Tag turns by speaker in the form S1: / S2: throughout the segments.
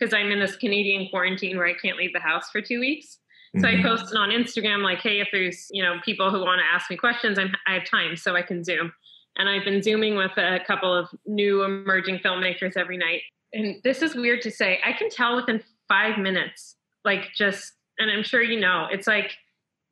S1: because I'm in this Canadian quarantine where I can't leave the house for two weeks. So mm-hmm. I posted on Instagram like, hey, if there's you know people who want to ask me questions, I'm, I have time, so I can Zoom. And I've been zooming with a couple of new emerging filmmakers every night. And this is weird to say. I can tell within five minutes, like just, and I'm sure you know, it's like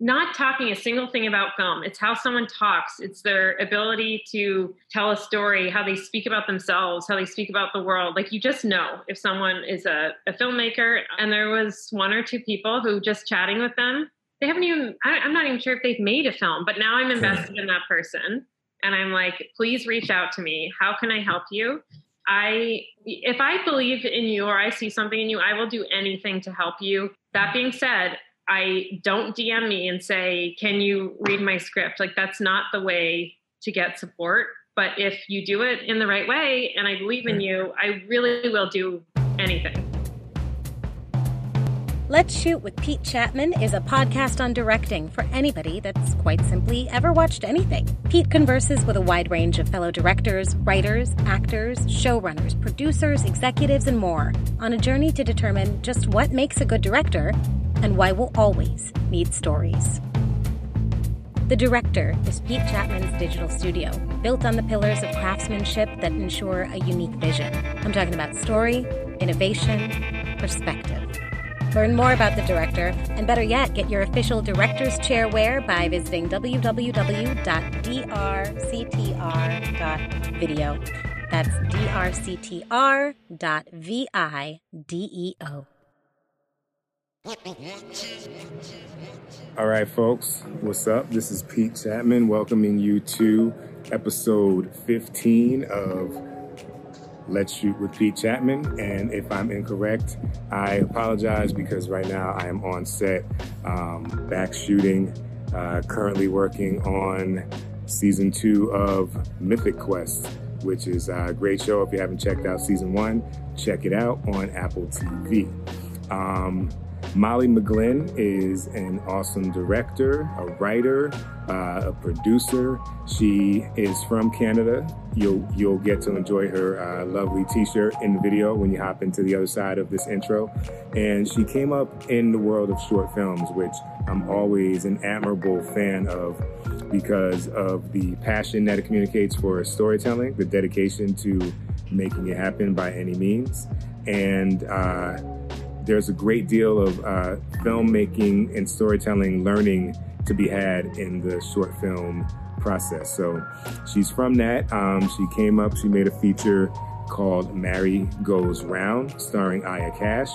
S1: not talking a single thing about film. It's how someone talks, it's their ability to tell a story, how they speak about themselves, how they speak about the world. Like you just know if someone is a, a filmmaker. And there was one or two people who just chatting with them, they haven't even, I, I'm not even sure if they've made a film, but now I'm invested in that person. And I'm like, please reach out to me. How can I help you? I if I believe in you or I see something in you, I will do anything to help you. That being said, I don't DM me and say, "Can you read my script?" Like that's not the way to get support. But if you do it in the right way and I believe in you, I really will do anything.
S2: Let's Shoot with Pete Chapman is a podcast on directing for anybody that's quite simply ever watched anything. Pete converses with a wide range of fellow directors, writers, actors, showrunners, producers, executives, and more on a journey to determine just what makes a good director and why we'll always need stories. The Director is Pete Chapman's digital studio, built on the pillars of craftsmanship that ensure a unique vision. I'm talking about story, innovation, perspective. Learn more about the director, and better yet, get your official director's chair wear by visiting www.drctr.video. That's drctr.video.
S3: All right, folks, what's up? This is Pete Chapman welcoming you to episode 15 of Let's Shoot with Pete Chapman. And if I'm incorrect, I apologize because right now I am on set, um, back shooting, uh, currently working on season two of Mythic Quest, which is a great show. If you haven't checked out season one, check it out on Apple TV. Um, Molly McGlynn is an awesome director, a writer, uh, a producer. She is from Canada. You'll you'll get to enjoy her uh, lovely T-shirt in the video when you hop into the other side of this intro. And she came up in the world of short films, which I'm always an admirable fan of because of the passion that it communicates for storytelling, the dedication to making it happen by any means, and. Uh, there's a great deal of uh, filmmaking and storytelling learning to be had in the short film process. So she's from that. Um, she came up, she made a feature called Mary Goes Round, starring Aya Cash.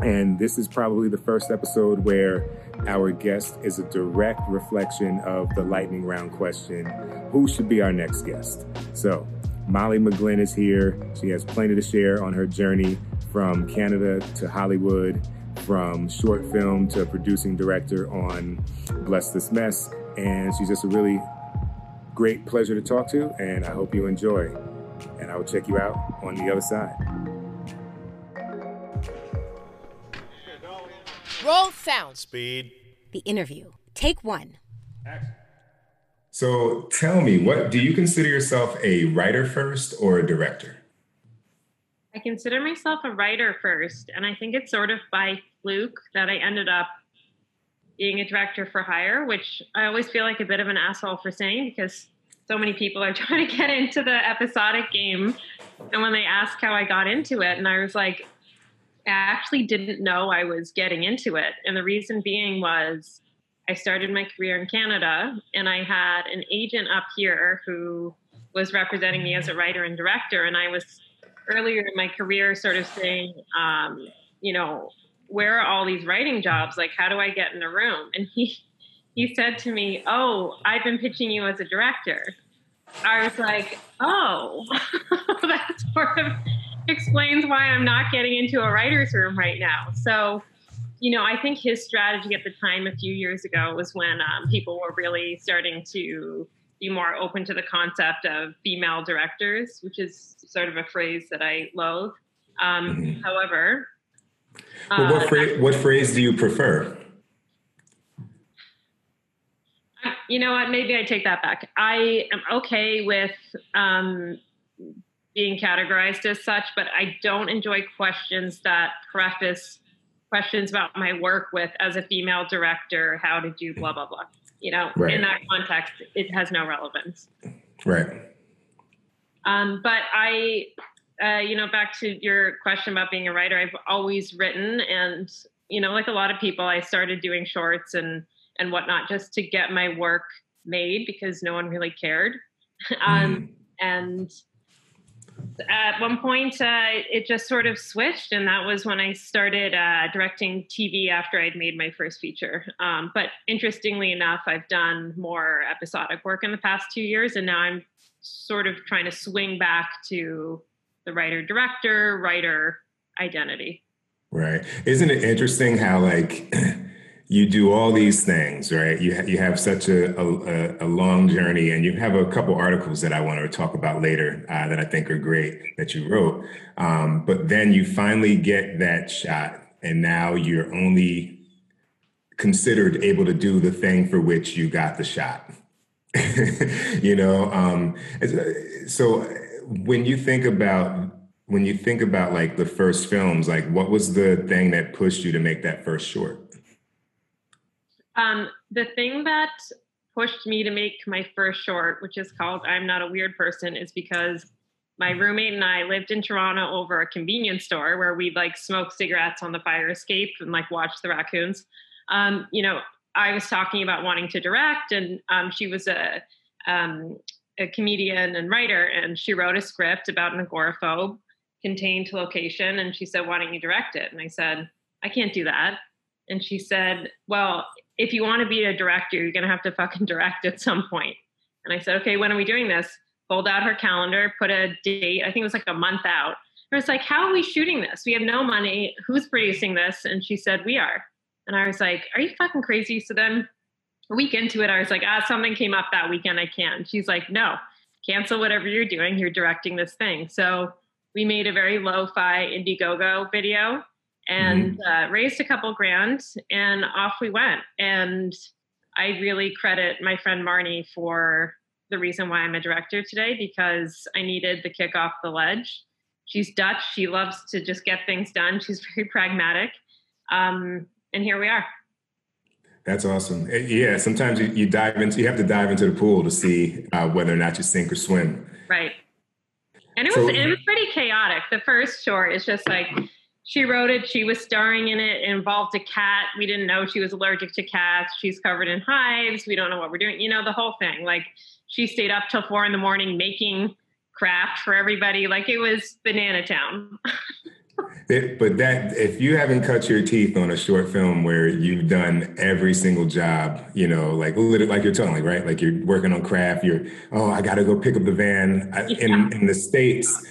S3: And this is probably the first episode where our guest is a direct reflection of the lightning round question who should be our next guest? So, Molly McGlynn is here. She has plenty to share on her journey from Canada to Hollywood, from short film to producing director on Bless This Mess. And she's just a really great pleasure to talk to, and I hope you enjoy. And I will check you out on the other side.
S4: Roll sound.
S5: Speed.
S2: The interview. Take one.
S3: So tell me, what do you consider yourself a writer first or a director?
S1: I consider myself a writer first, and I think it's sort of by fluke that I ended up being a director for hire, which I always feel like a bit of an asshole for saying because so many people are trying to get into the episodic game. And when they ask how I got into it, and I was like, I actually didn't know I was getting into it. And the reason being was I started my career in Canada and I had an agent up here who was representing me as a writer and director. And I was earlier in my career sort of saying, um, you know, where are all these writing jobs? Like, how do I get in a room? And he, he said to me, Oh, I've been pitching you as a director. I was like, Oh, that sort of explains why I'm not getting into a writer's room right now. So, you know, I think his strategy at the time a few years ago was when um, people were really starting to be more open to the concept of female directors, which is sort of a phrase that I loathe. Um, mm-hmm. However,
S3: well, what, uh, phrase, what phrase do you prefer?
S1: You know what? Maybe I take that back. I am okay with um, being categorized as such, but I don't enjoy questions that preface questions about my work with as a female director, how did you blah blah blah. You know, right. in that context, it has no relevance.
S3: Right.
S1: Um, but I, uh, you know, back to your question about being a writer, I've always written, and you know, like a lot of people, I started doing shorts and and whatnot just to get my work made because no one really cared. um, mm. And at one point, uh, it just sort of switched, and that was when I started uh, directing TV after I'd made my first feature. Um, but interestingly enough, I've done more episodic work in the past two years, and now I'm sort of trying to swing back to the writer director, writer identity.
S3: Right. Isn't it interesting how, like, you do all these things, right? You, ha- you have such a, a, a, long journey, and you have a couple articles that I want to talk about later uh, that I think are great that you wrote. Um, but then you finally get that shot, and now you're only considered able to do the thing for which you got the shot. you know, um, so when you think about when you think about like the first films, like what was the thing that pushed you to make that first short?
S1: Um, the thing that pushed me to make my first short, which is called I'm Not a Weird Person, is because my roommate and I lived in Toronto over a convenience store where we'd like smoke cigarettes on the fire escape and like watch the raccoons. Um, you know, I was talking about wanting to direct, and um, she was a, um, a comedian and writer, and she wrote a script about an agoraphobe contained to location, and she said, "Why don't you direct it?" And I said, "I can't do that." And she said, Well, if you want to be a director, you're going to have to fucking direct at some point. And I said, Okay, when are we doing this? Pulled out her calendar, put a date, I think it was like a month out. I was like, How are we shooting this? We have no money. Who's producing this? And she said, We are. And I was like, Are you fucking crazy? So then a week into it, I was like, Ah, something came up that weekend. I can't. She's like, No, cancel whatever you're doing. You're directing this thing. So we made a very lo fi Indiegogo video and mm-hmm. uh, raised a couple grand and off we went. And i really credit my friend marnie for the reason why i'm a director today because i needed the kick off the ledge. She's dutch. She loves to just get things done. She's very pragmatic. Um, and here we are.
S3: That's awesome. Eh, yeah sometimes you, you, dive into you have to dive into the pool to see uh, whether or not you sink or swim.
S1: Right. And it was, so, it was pretty chaotic. The first short is just like she wrote it. She was starring in it. It involved a cat. We didn't know she was allergic to cats. She's covered in hives. We don't know what we're doing. You know, the whole thing. Like she stayed up till four in the morning making craft for everybody. Like it was banana town.
S3: it, but that if you haven't cut your teeth on a short film where you've done every single job, you know, like like you're telling, right? Like you're working on craft. You're oh, I got to go pick up the van uh, yeah. in in the states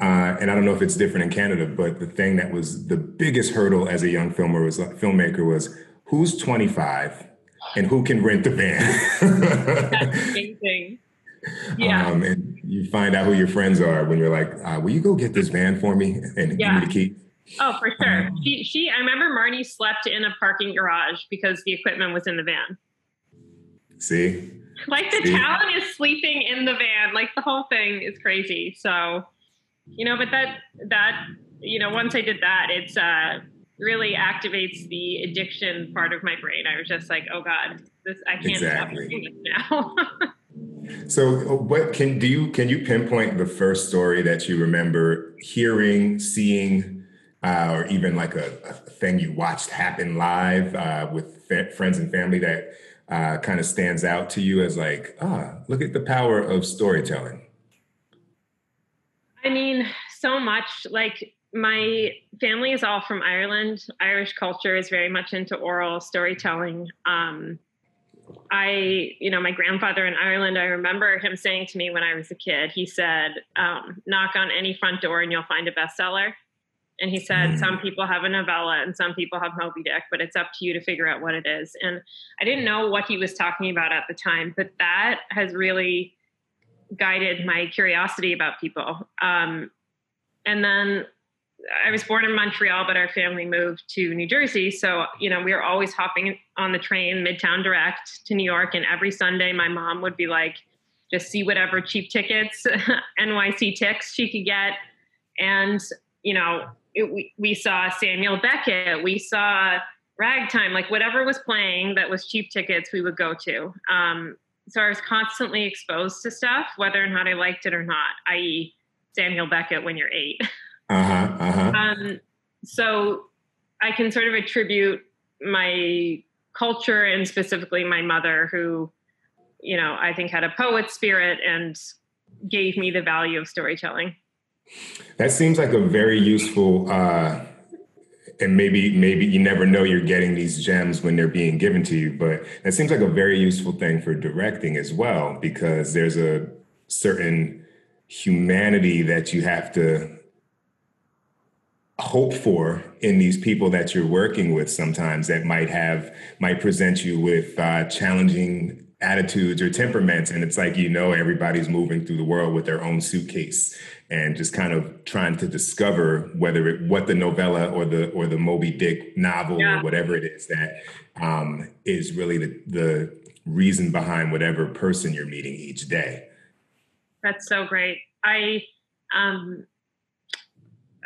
S3: uh, and I don't know if it's different in Canada, but the thing that was the biggest hurdle as a young filmer was filmmaker was who's 25 and who can rent the van.
S1: That's amazing. Yeah.
S3: Um, and you find out who your friends are when you're like, uh, "Will you go get this van for me and yeah. give me the key?"
S1: Oh, for sure. Um, she, she. I remember Marnie slept in a parking garage because the equipment was in the van.
S3: See.
S1: Like the See? talent is sleeping in the van. Like the whole thing is crazy. So you know but that that you know once i did that it's uh really activates the addiction part of my brain. I was just like oh god this i can't exactly. stop doing this now.
S3: So what can do you can you pinpoint the first story that you remember hearing seeing uh, or even like a, a, thing you watched happen live uh, with fa- friends and family that uh, kind of stands out to you as like ah look at the power of storytelling
S1: I mean, so much. Like my family is all from Ireland. Irish culture is very much into oral storytelling. Um, I, you know, my grandfather in Ireland, I remember him saying to me when I was a kid, he said, um, knock on any front door and you'll find a bestseller. And he said, mm. some people have a novella and some people have Moby Dick, but it's up to you to figure out what it is. And I didn't know what he was talking about at the time, but that has really guided my curiosity about people. Um, and then I was born in Montreal, but our family moved to New Jersey. So, you know, we were always hopping on the train, Midtown Direct to New York. And every Sunday, my mom would be like, just see whatever cheap tickets, NYC ticks she could get. And, you know, it, we, we saw Samuel Beckett, we saw ragtime, like whatever was playing that was cheap tickets, we would go to. Um, so I was constantly exposed to stuff, whether or not I liked it or not, i.e., Samuel Beckett when you're eight.
S3: Uh-huh, uh-huh.
S1: Um, so I can sort of attribute my culture and specifically my mother, who, you know, I think had a poet spirit and gave me the value of storytelling.
S3: That seems like a very useful uh, and maybe maybe you never know you're getting these gems when they're being given to you but that seems like a very useful thing for directing as well because there's a certain humanity that you have to hope for in these people that you're working with sometimes that might have might present you with uh, challenging attitudes or temperaments. And it's like you know everybody's moving through the world with their own suitcase and just kind of trying to discover whether it what the novella or the or the Moby Dick novel yeah. or whatever it is that um, is really the the reason behind whatever person you're meeting each day.
S1: That's so great. I um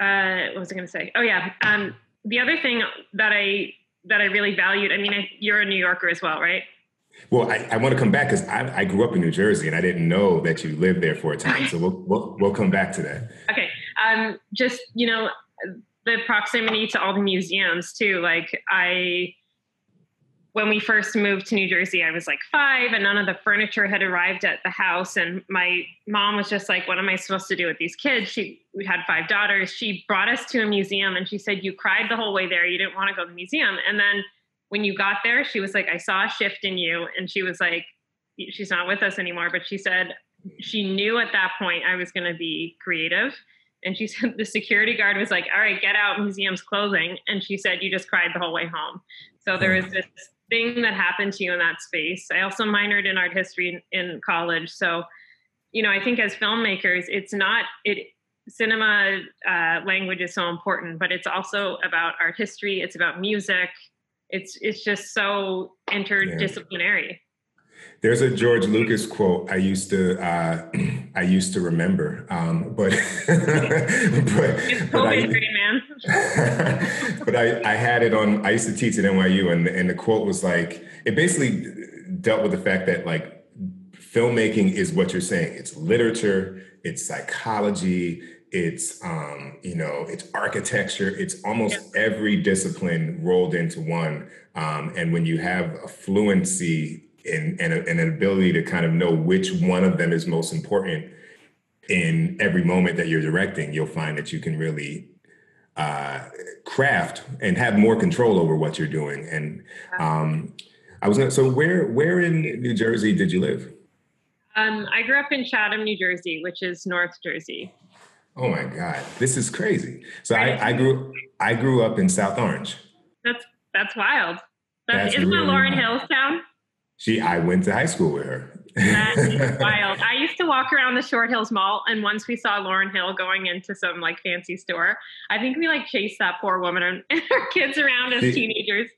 S1: uh what was I going to say? Oh yeah, um the other thing that I that I really valued. I mean, I, you're a New Yorker as well, right?
S3: Well, I, I want to come back because I, I, grew up in New Jersey and I didn't know that you lived there for a time. So we'll, we'll, we'll come back to that.
S1: Okay. Um, just, you know, the proximity to all the museums too. Like I, when we first moved to New Jersey, I was like five and none of the furniture had arrived at the house. And my mom was just like, what am I supposed to do with these kids? She, we had five daughters. She brought us to a museum and she said, you cried the whole way there. You didn't want to go to the museum. And then when you got there, she was like, I saw a shift in you. And she was like, she's not with us anymore, but she said she knew at that point I was going to be creative. And she said the security guard was like, All right, get out, museum's closing. And she said, You just cried the whole way home. So there was this thing that happened to you in that space. I also minored in art history in, college. So, you know, I think as filmmakers, it's not, it, cinema uh, language is so important, but it's also about art history, it's about music, it's it's just so interdisciplinary. Yeah.
S3: There's a George Lucas quote I used to uh, I used to remember, um, but
S1: but, but I,
S3: but I, I had it on. I used to teach at NYU, and and the quote was like it basically dealt with the fact that like filmmaking is what you're saying. It's literature, it's psychology, it's um, you know it's architecture it's almost every discipline rolled into one um, and when you have a fluency in, and, a, and an ability to kind of know which one of them is most important in every moment that you're directing you'll find that you can really uh, craft and have more control over what you're doing and um, i was gonna, so where where in new jersey did you live?
S1: Um, i grew up in chatham new jersey which is north jersey
S3: Oh my God, this is crazy. So I, I grew I grew up in South Orange.
S1: That's that's wild. That's, that's isn't really that Lauryn Hill's town?
S3: She I went to high school with her.
S1: That is wild. I used to walk around the Short Hills Mall, and once we saw Lauryn Hill going into some like fancy store, I think we like chased that poor woman and her kids around as she, teenagers.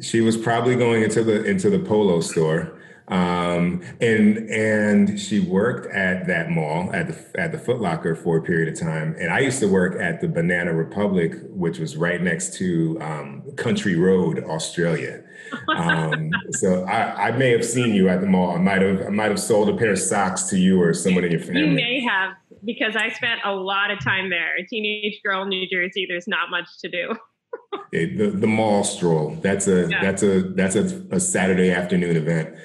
S3: She was probably going into the into the polo store um, and and she worked at that mall at the at the Foot Locker for a period of time. And I used to work at the Banana Republic, which was right next to um, Country Road, Australia. Um, so I, I, may have seen you at the mall. I might have I might have sold a pair of socks to you or someone in your family.
S1: You may have because I spent a lot of time there. A teenage girl in New Jersey. There's not much to do.
S3: it, the the mall stroll. That's a yeah. that's a that's a, a Saturday afternoon event.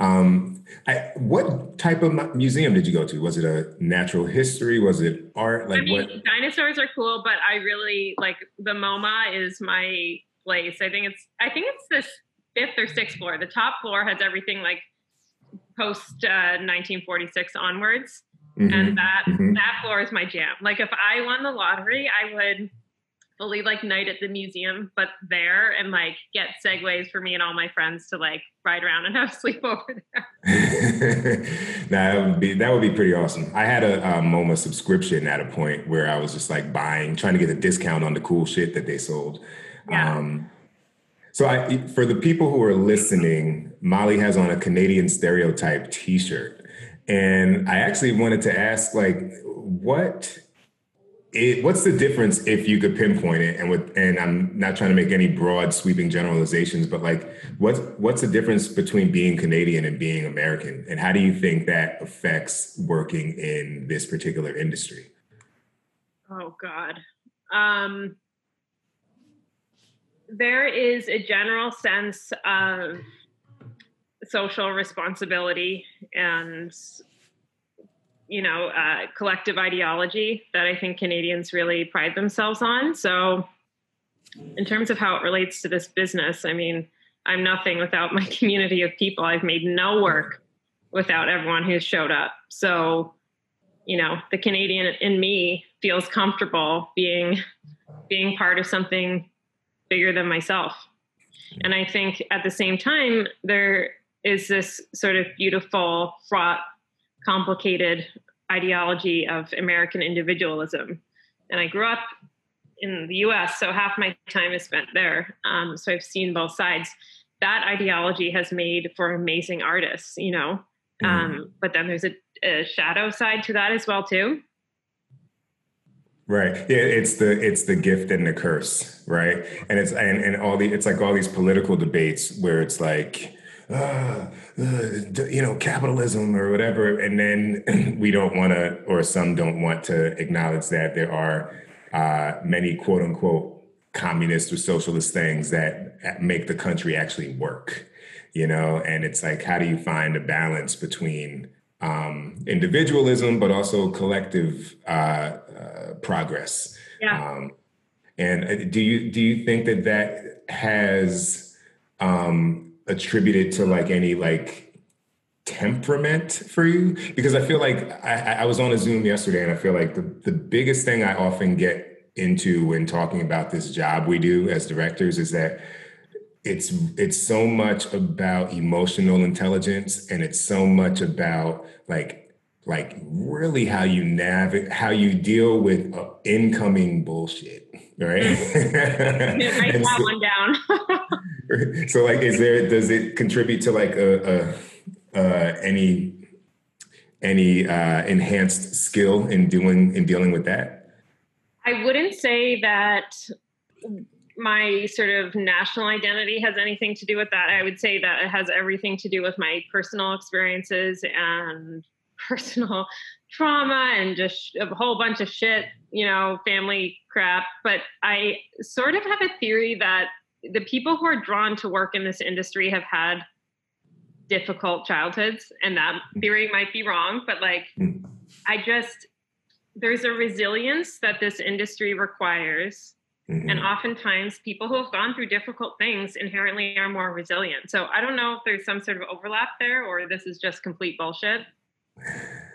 S3: Um, I, what type of museum did you go to? Was it a natural history? Was it art?
S1: Like I mean, what? Dinosaurs are cool, but I really like the MoMA is my place. I think it's I think it's this fifth or sixth floor. The top floor has everything like post uh, 1946 onwards, mm-hmm. and that mm-hmm. that floor is my jam. Like if I won the lottery, I would fully like night at the museum, but there and like get segways for me and all my friends to like ride around and have sleep over
S3: there. nah, that would be that would be pretty awesome. I had a, a MoMA subscription at a point where I was just like buying, trying to get a discount on the cool shit that they sold. Yeah. Um, so I, for the people who are listening, Molly has on a Canadian stereotype T-shirt, And I actually wanted to ask, like, what it, what's the difference if you could pinpoint it and with and i'm not trying to make any broad sweeping generalizations but like what's what's the difference between being canadian and being american? And how do you think that affects working in this particular industry?
S1: Oh god. Um, there is a general sense of social responsibility and you know, uh, collective ideology that I think Canadians really pride themselves on. So, in terms of how it relates to this business, I mean, I'm nothing without my community of people. I've made no work without everyone who's showed up. So, you know, the Canadian in me feels comfortable being being part of something bigger than myself. And I think at the same time, there is this sort of beautiful, fraught complicated ideology of American individualism. And I grew up in the US, so half my time is spent there. Um, so I've seen both sides. That ideology has made for amazing artists, you know. Mm. Um, but then there's a, a shadow side to that as well, too.
S3: Right. Yeah, it's the it's the gift and the curse, right? And it's and, and all the it's like all these political debates where it's like uh, uh, you know, capitalism or whatever. And then we don't want to, or some don't want to acknowledge that there are uh, many quote unquote communist or socialist things that make the country actually work, you know? And it's like, how do you find a balance between um, individualism, but also collective uh, uh, progress?
S1: Yeah. Um,
S3: and uh, do you do you think that that has um, attributed to like any like temperament for you? Because I feel like I, I was on a Zoom yesterday and I feel like the, the biggest thing I often get into when talking about this job we do as directors is that it's it's so much about emotional intelligence and it's so much about like like really how you navigate how you deal with uh, incoming bullshit right?
S1: Write that so, one down
S3: so like is there does it contribute to like a, a uh, any any uh, enhanced skill in doing in dealing with that?
S1: I wouldn't say that my sort of national identity has anything to do with that. I would say that it has everything to do with my personal experiences and personal trauma and just a whole bunch of shit you know family crap. But i sort of have a theory that the people who are drawn to work in this industry have had difficult childhoods and that theory might be wrong but like i just there's a resilience that this industry requires mm-hmm. and oftentimes people who have gone through difficult things inherently are more resilient so i don't know if there's some sort of overlap there or this is just complete bullshit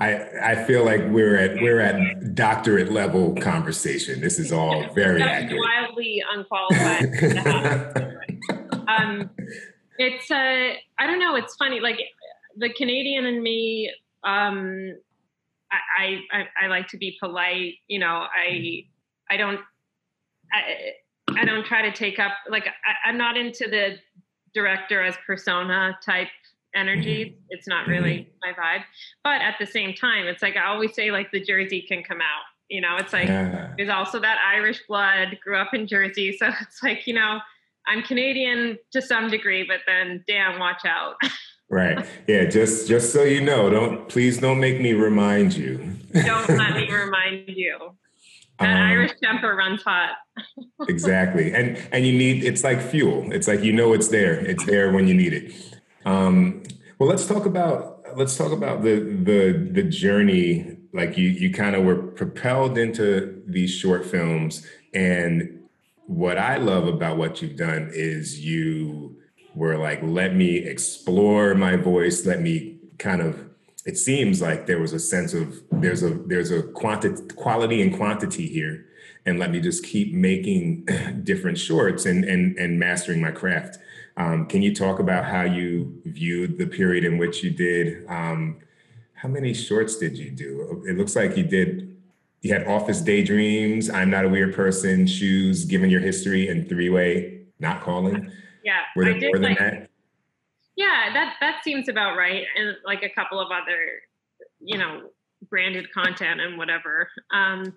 S3: I I feel like we're at we're at doctorate level conversation. This is all very accurate.
S1: Wildly unqualified. um, it's uh, I don't know. It's funny. Like the Canadian and me. Um, I, I I like to be polite. You know, I I don't I I don't try to take up like I, I'm not into the director as persona type energy. Mm-hmm. It's not really mm-hmm. my vibe. But at the same time, it's like I always say, like the Jersey can come out. You know, it's like yeah. there's also that Irish blood. Grew up in Jersey, so it's like you know, I'm Canadian to some degree, but then damn, watch out.
S3: right. Yeah. Just just so you know, don't please don't make me remind you.
S1: don't let me remind you. That um, Irish temper runs hot.
S3: exactly. And and you need it's like fuel. It's like you know it's there. It's there when you need it. Um, well, let's talk about let's talk about the the the journey. Like you you kind of were propelled into these short films, and what I love about what you've done is you were like, let me explore my voice. Let me kind of. It seems like there was a sense of there's a there's a quantity quality and quantity here, and let me just keep making different shorts and and and mastering my craft. Um, can you talk about how you viewed the period in which you did? Um, how many shorts did you do? It looks like you did. You had Office Daydreams, I'm Not a Weird Person, Shoes, Given Your History, and Three Way, Not Calling.
S1: Yeah,
S3: Were there more than like, that?
S1: Yeah, that that seems about right, and like a couple of other, you know, branded content and whatever. Um,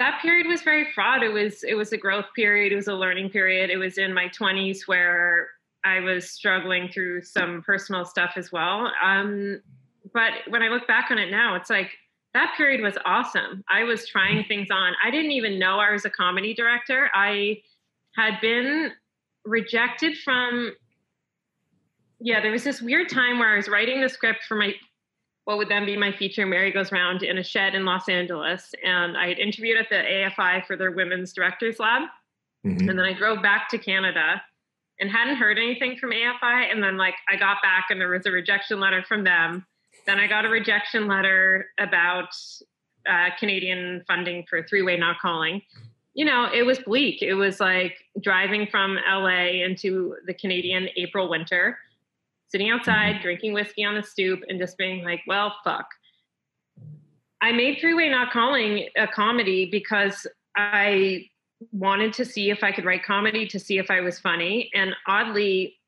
S1: that period was very fraught. It was it was a growth period. It was a learning period. It was in my twenties where I was struggling through some personal stuff as well. Um, but when I look back on it now, it's like that period was awesome. I was trying things on. I didn't even know I was a comedy director. I had been rejected from yeah, there was this weird time where I was writing the script for my what would then be my feature Mary Goes Round in a shed in Los Angeles. And I had interviewed at the AFI for their women's directors lab. Mm-hmm. And then I drove back to Canada and hadn't heard anything from AFI. And then like I got back and there was a rejection letter from them. Then I got a rejection letter about uh, Canadian funding for three way not calling. You know, it was bleak. It was like driving from LA into the Canadian April winter, sitting outside, mm-hmm. drinking whiskey on the stoop, and just being like, well, fuck. I made Three Way Not Calling a comedy because I wanted to see if I could write comedy to see if I was funny. And oddly,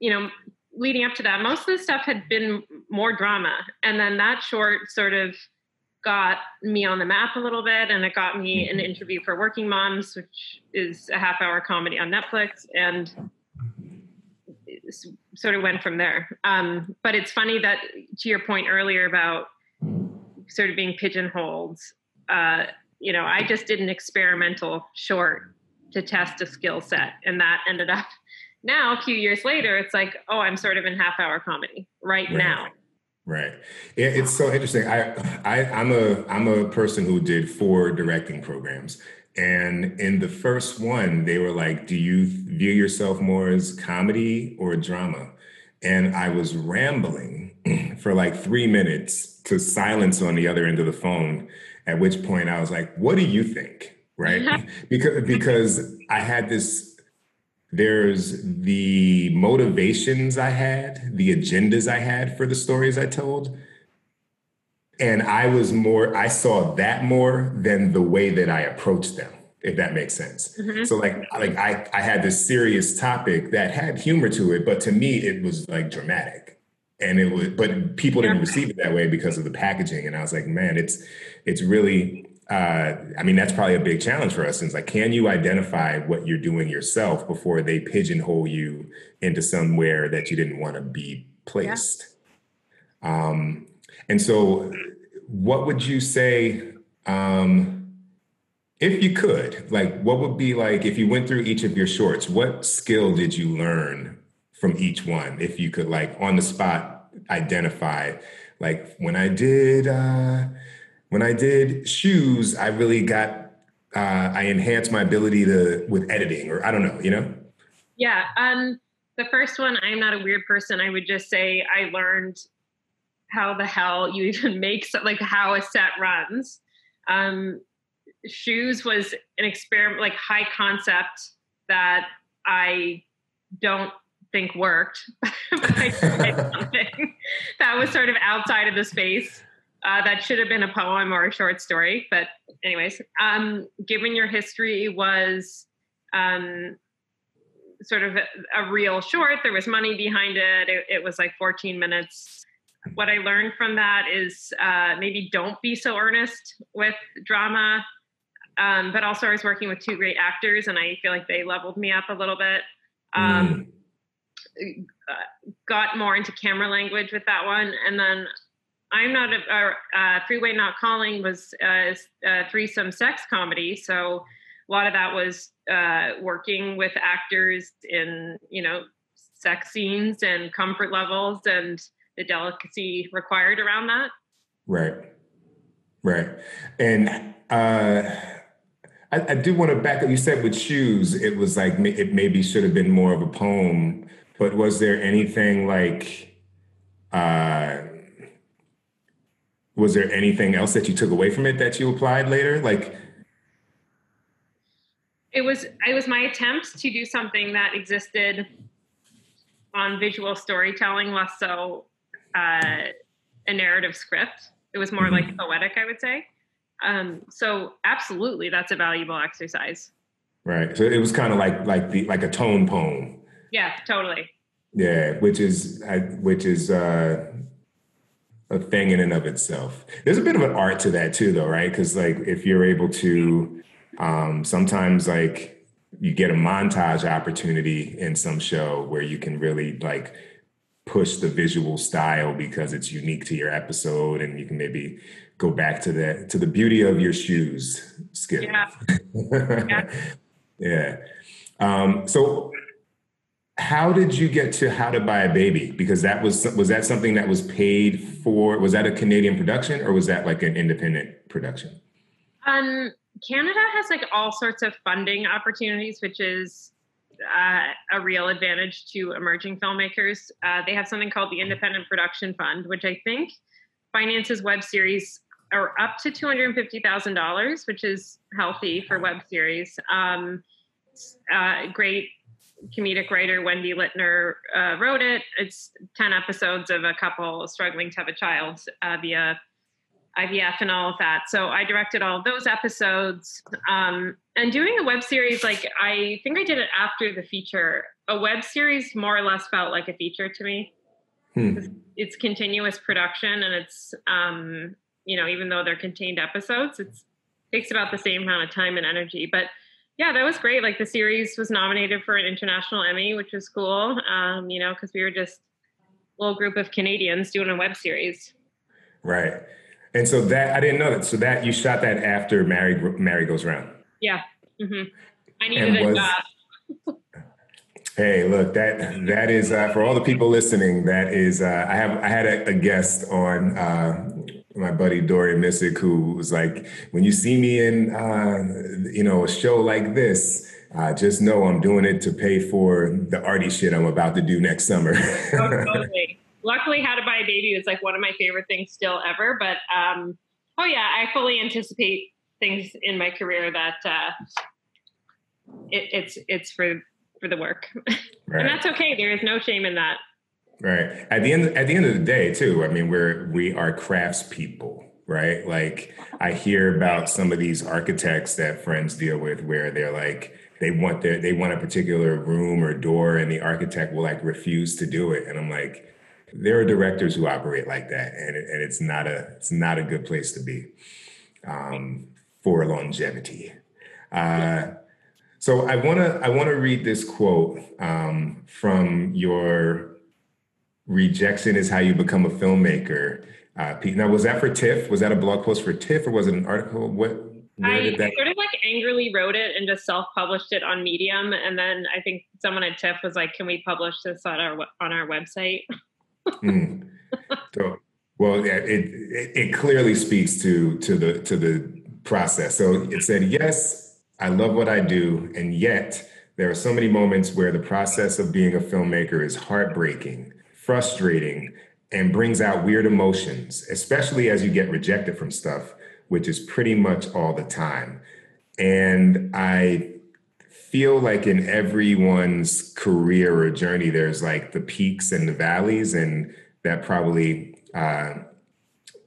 S1: you know, leading up to that, most of the stuff had been more drama. And then that short sort of got me on the map a little bit and it got me an mm-hmm. interview for Working Moms, which is a half hour comedy on Netflix. And sort of went from there. Um, but it's funny that to your point earlier about sort of being pigeonholed, uh, you know, I just did an experimental short to test a skill set, and that ended up now a few years later, it's like, oh, I'm sort of in half hour comedy right, right. now.
S3: Right. It's so interesting. I, I I'm a I'm a person who did four directing programs. And in the first one, they were like, Do you view yourself more as comedy or drama? And I was rambling for like three minutes to silence on the other end of the phone. At which point I was like, What do you think? Right. because because I had this there's the motivations I had, the agendas I had for the stories I told. And I was more, I saw that more than the way that I approached them, if that makes sense. Mm-hmm. So like, like I, I had this serious topic that had humor to it, but to me it was like dramatic. And it was, but people didn't receive it that way because of the packaging. And I was like, man, it's, it's really uh, I mean, that's probably a big challenge for us. It's like, can you identify what you're doing yourself before they pigeonhole you into somewhere that you didn't want to be placed? Yeah. Um, and so, what would you say, um, if you could, like, what would be like if you went through each of your shorts? What skill did you learn from each one? If you could, like, on the spot, identify, like, when I did. Uh, when I did shoes, I really got uh, I enhanced my ability to with editing, or I don't know, you know.
S1: Yeah. Um, the first one, I'm not a weird person. I would just say I learned how the hell you even make so, like how a set runs. Um, shoes was an experiment, like high concept that I don't think worked. that was sort of outside of the space. Uh, that should have been a poem or a short story. But, anyways, um, given your history was um, sort of a, a, real short, there was money behind it. it. it. was like 14 minutes. What I learned from that is uh, maybe don't be so earnest with drama. Um, but also, I was working with two great actors, and I feel like they leveled me up a little bit. Um, mm. uh, got more into camera language with that one. And then I'm not a, a, a three way not calling was a, a, threesome sex comedy. So a lot of that was uh, working with actors in, you know, sex scenes and comfort levels and the delicacy required around that.
S3: Right. Right. And uh, I, I do want to back up. You said with shoes, it was like it maybe should have been more of a poem, but was there anything like, uh, was there anything else that you took away from it that you applied later like
S1: it was it was my attempt to do something that existed on visual storytelling less so uh, a narrative script it was more mm-hmm. like poetic i would say um, so absolutely that's a valuable exercise
S3: right so it was kind of like like the like a tone poem
S1: yeah totally
S3: Yeah, which is which is uh, a thing in and of itself. There's a bit of an art to that too, though, right? Because like if you're able to, um, sometimes like you get a montage opportunity in some show where you can really like push the visual style because it's unique to your episode, and you can maybe go back to the to the beauty of your shoes skill.
S1: Yeah. yeah.
S3: yeah. Um, so how did you get to how to buy a baby because that was was that something that was paid for was that a canadian production or was that like an independent production
S1: um canada has like all sorts of funding opportunities which is uh, a real advantage to emerging filmmakers. Uh, they have something called the independent production fund which i think finances web series are up to $250000 which is healthy for web series. Um, uh, great comedic writer Wendy Litner uh, wrote it. It's 10 episodes of a couple struggling to have a child uh, via IVF and all of that. So I directed all those episodes. Um, and doing a web series, like I think I did it after the feature. A web series more or less felt like a feature to me. Hmm. It's continuous production and it's, um, you know, even though they're contained episodes, it takes about the same amount of time and energy. But yeah, that was great. Like the series was nominated for an international Emmy, which was cool. Um, you know, because we were just a little group of Canadians doing a web series.
S3: Right. And so that I didn't know that. So that you shot that after Mary Mary Goes Round.
S1: Yeah. Mm-hmm. I needed was, a job.
S3: hey, look that that is uh, for all the people listening. That is uh, I have I had a, a guest on uh, my buddy Dorian Missick, who was like, when you see me in, uh, you know, a show like this, uh, just know I'm doing it to pay for the arty shit I'm about to do next summer.
S1: oh, totally. Luckily, How to Buy a Baby was like one of my favorite things still ever. But um, oh yeah, I fully anticipate things in my career that uh, it, it's it's for for the work, right. and that's okay. There is no shame in that.
S3: Right. At the end at the end of the day, too, I mean, we're we are craftspeople, right? Like I hear about some of these architects that friends deal with where they're like they want their they want a particular room or door and the architect will like refuse to do it. And I'm like, there are directors who operate like that and, it, and it's not a it's not a good place to be um, for longevity. Uh, so I want to I want to read this quote um, from your rejection is how you become a filmmaker. Uh, Pete, now was that for TIFF? Was that a blog post for TIFF, or was it an article? What?
S1: I that... sort of like angrily wrote it and just self-published it on Medium, and then I think someone at TIFF was like, "Can we publish this on our on our website?"
S3: mm. So, well, it, it it clearly speaks to to the to the process. So it said, "Yes, I love what I do, and yet." There are so many moments where the process of being a filmmaker is heartbreaking frustrating, and brings out weird emotions, especially as you get rejected from stuff, which is pretty much all the time. And I feel like in everyone's career or journey, there's like the peaks and the valleys, and that probably uh,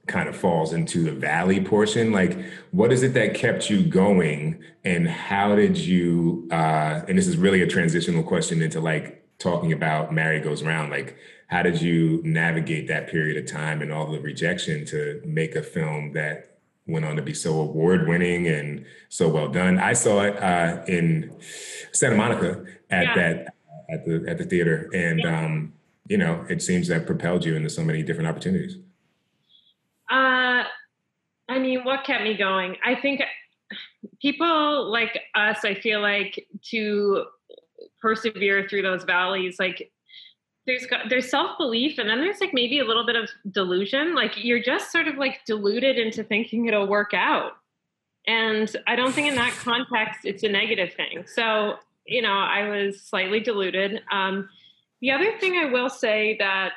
S3: kind of falls into the valley portion. Like, what is it that kept you going, and how did you? Uh, and this is really a transitional question into like talking about Mary Goes Round. Like, how did you navigate that period of time and all the rejection to make a film that went on to be so award winning and so well done? I saw it uh, in Santa Monica at yeah. that at the at the theater, and yeah. um, you know, it seems that propelled you into so many different opportunities.
S1: Uh, I mean, what kept me going? I think people like us. I feel like to persevere through those valleys, like there's there's self belief, and then there's like maybe a little bit of delusion. Like you're just sort of like deluded into thinking it'll work out, and I don't think in that context it's a negative thing. So you know, I was slightly deluded. Um, the other thing I will say that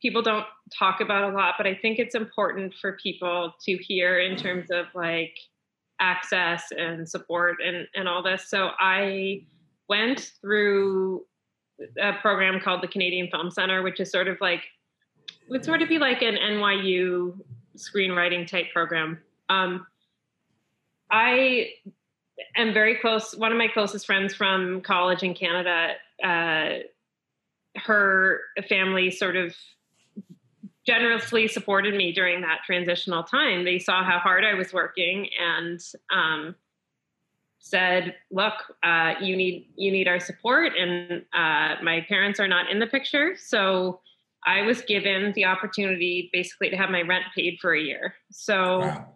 S1: people don't talk about a lot, but I think it's important for people to hear in terms of like access and support and and all this. So I went through a program called the Canadian Film Center, which is sort of like would sort of be like an NYU screenwriting type program. Um, I am very close. One of my closest friends from college in Canada uh, her family sort of generously supported me during that transitional time. They saw how hard I was working and um, said, "Look, uh, you need you need our support." And uh, my parents are not in the picture, so I was given the opportunity basically to have my rent paid for a year. So. Wow.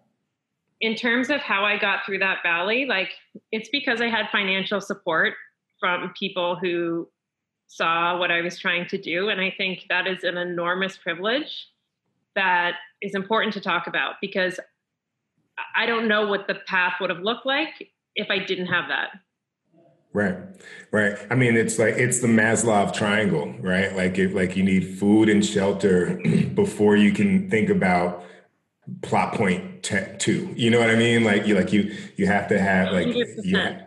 S1: In terms of how I got through that valley, like it's because I had financial support from people who saw what I was trying to do. And I think that is an enormous privilege that is important to talk about because I don't know what the path would have looked like if I didn't have that.
S3: Right, right. I mean, it's like it's the Maslow triangle, right? Like if like you need food and shelter before you can think about plot point two. You know what I mean? Like you like you you have to have like yeah,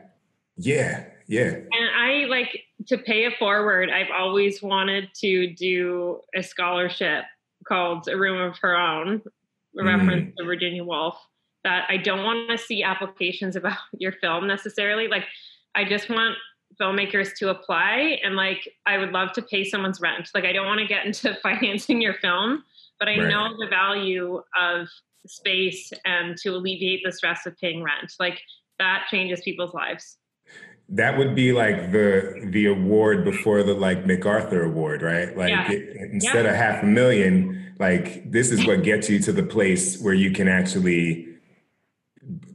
S3: yeah, yeah.
S1: And I like to pay it forward, I've always wanted to do a scholarship called A Room of Her Own, a mm. reference to Virginia Woolf, that I don't want to see applications about your film necessarily. Like, I just want filmmakers to apply and like I would love to pay someone's rent. Like I don't want to get into financing your film, but I right. know the value of space and to alleviate the stress of paying rent. Like that changes people's lives
S3: that would be like the the award before the like MacArthur award, right? Like yeah. it, instead yeah. of half a million, like this is what gets you to the place where you can actually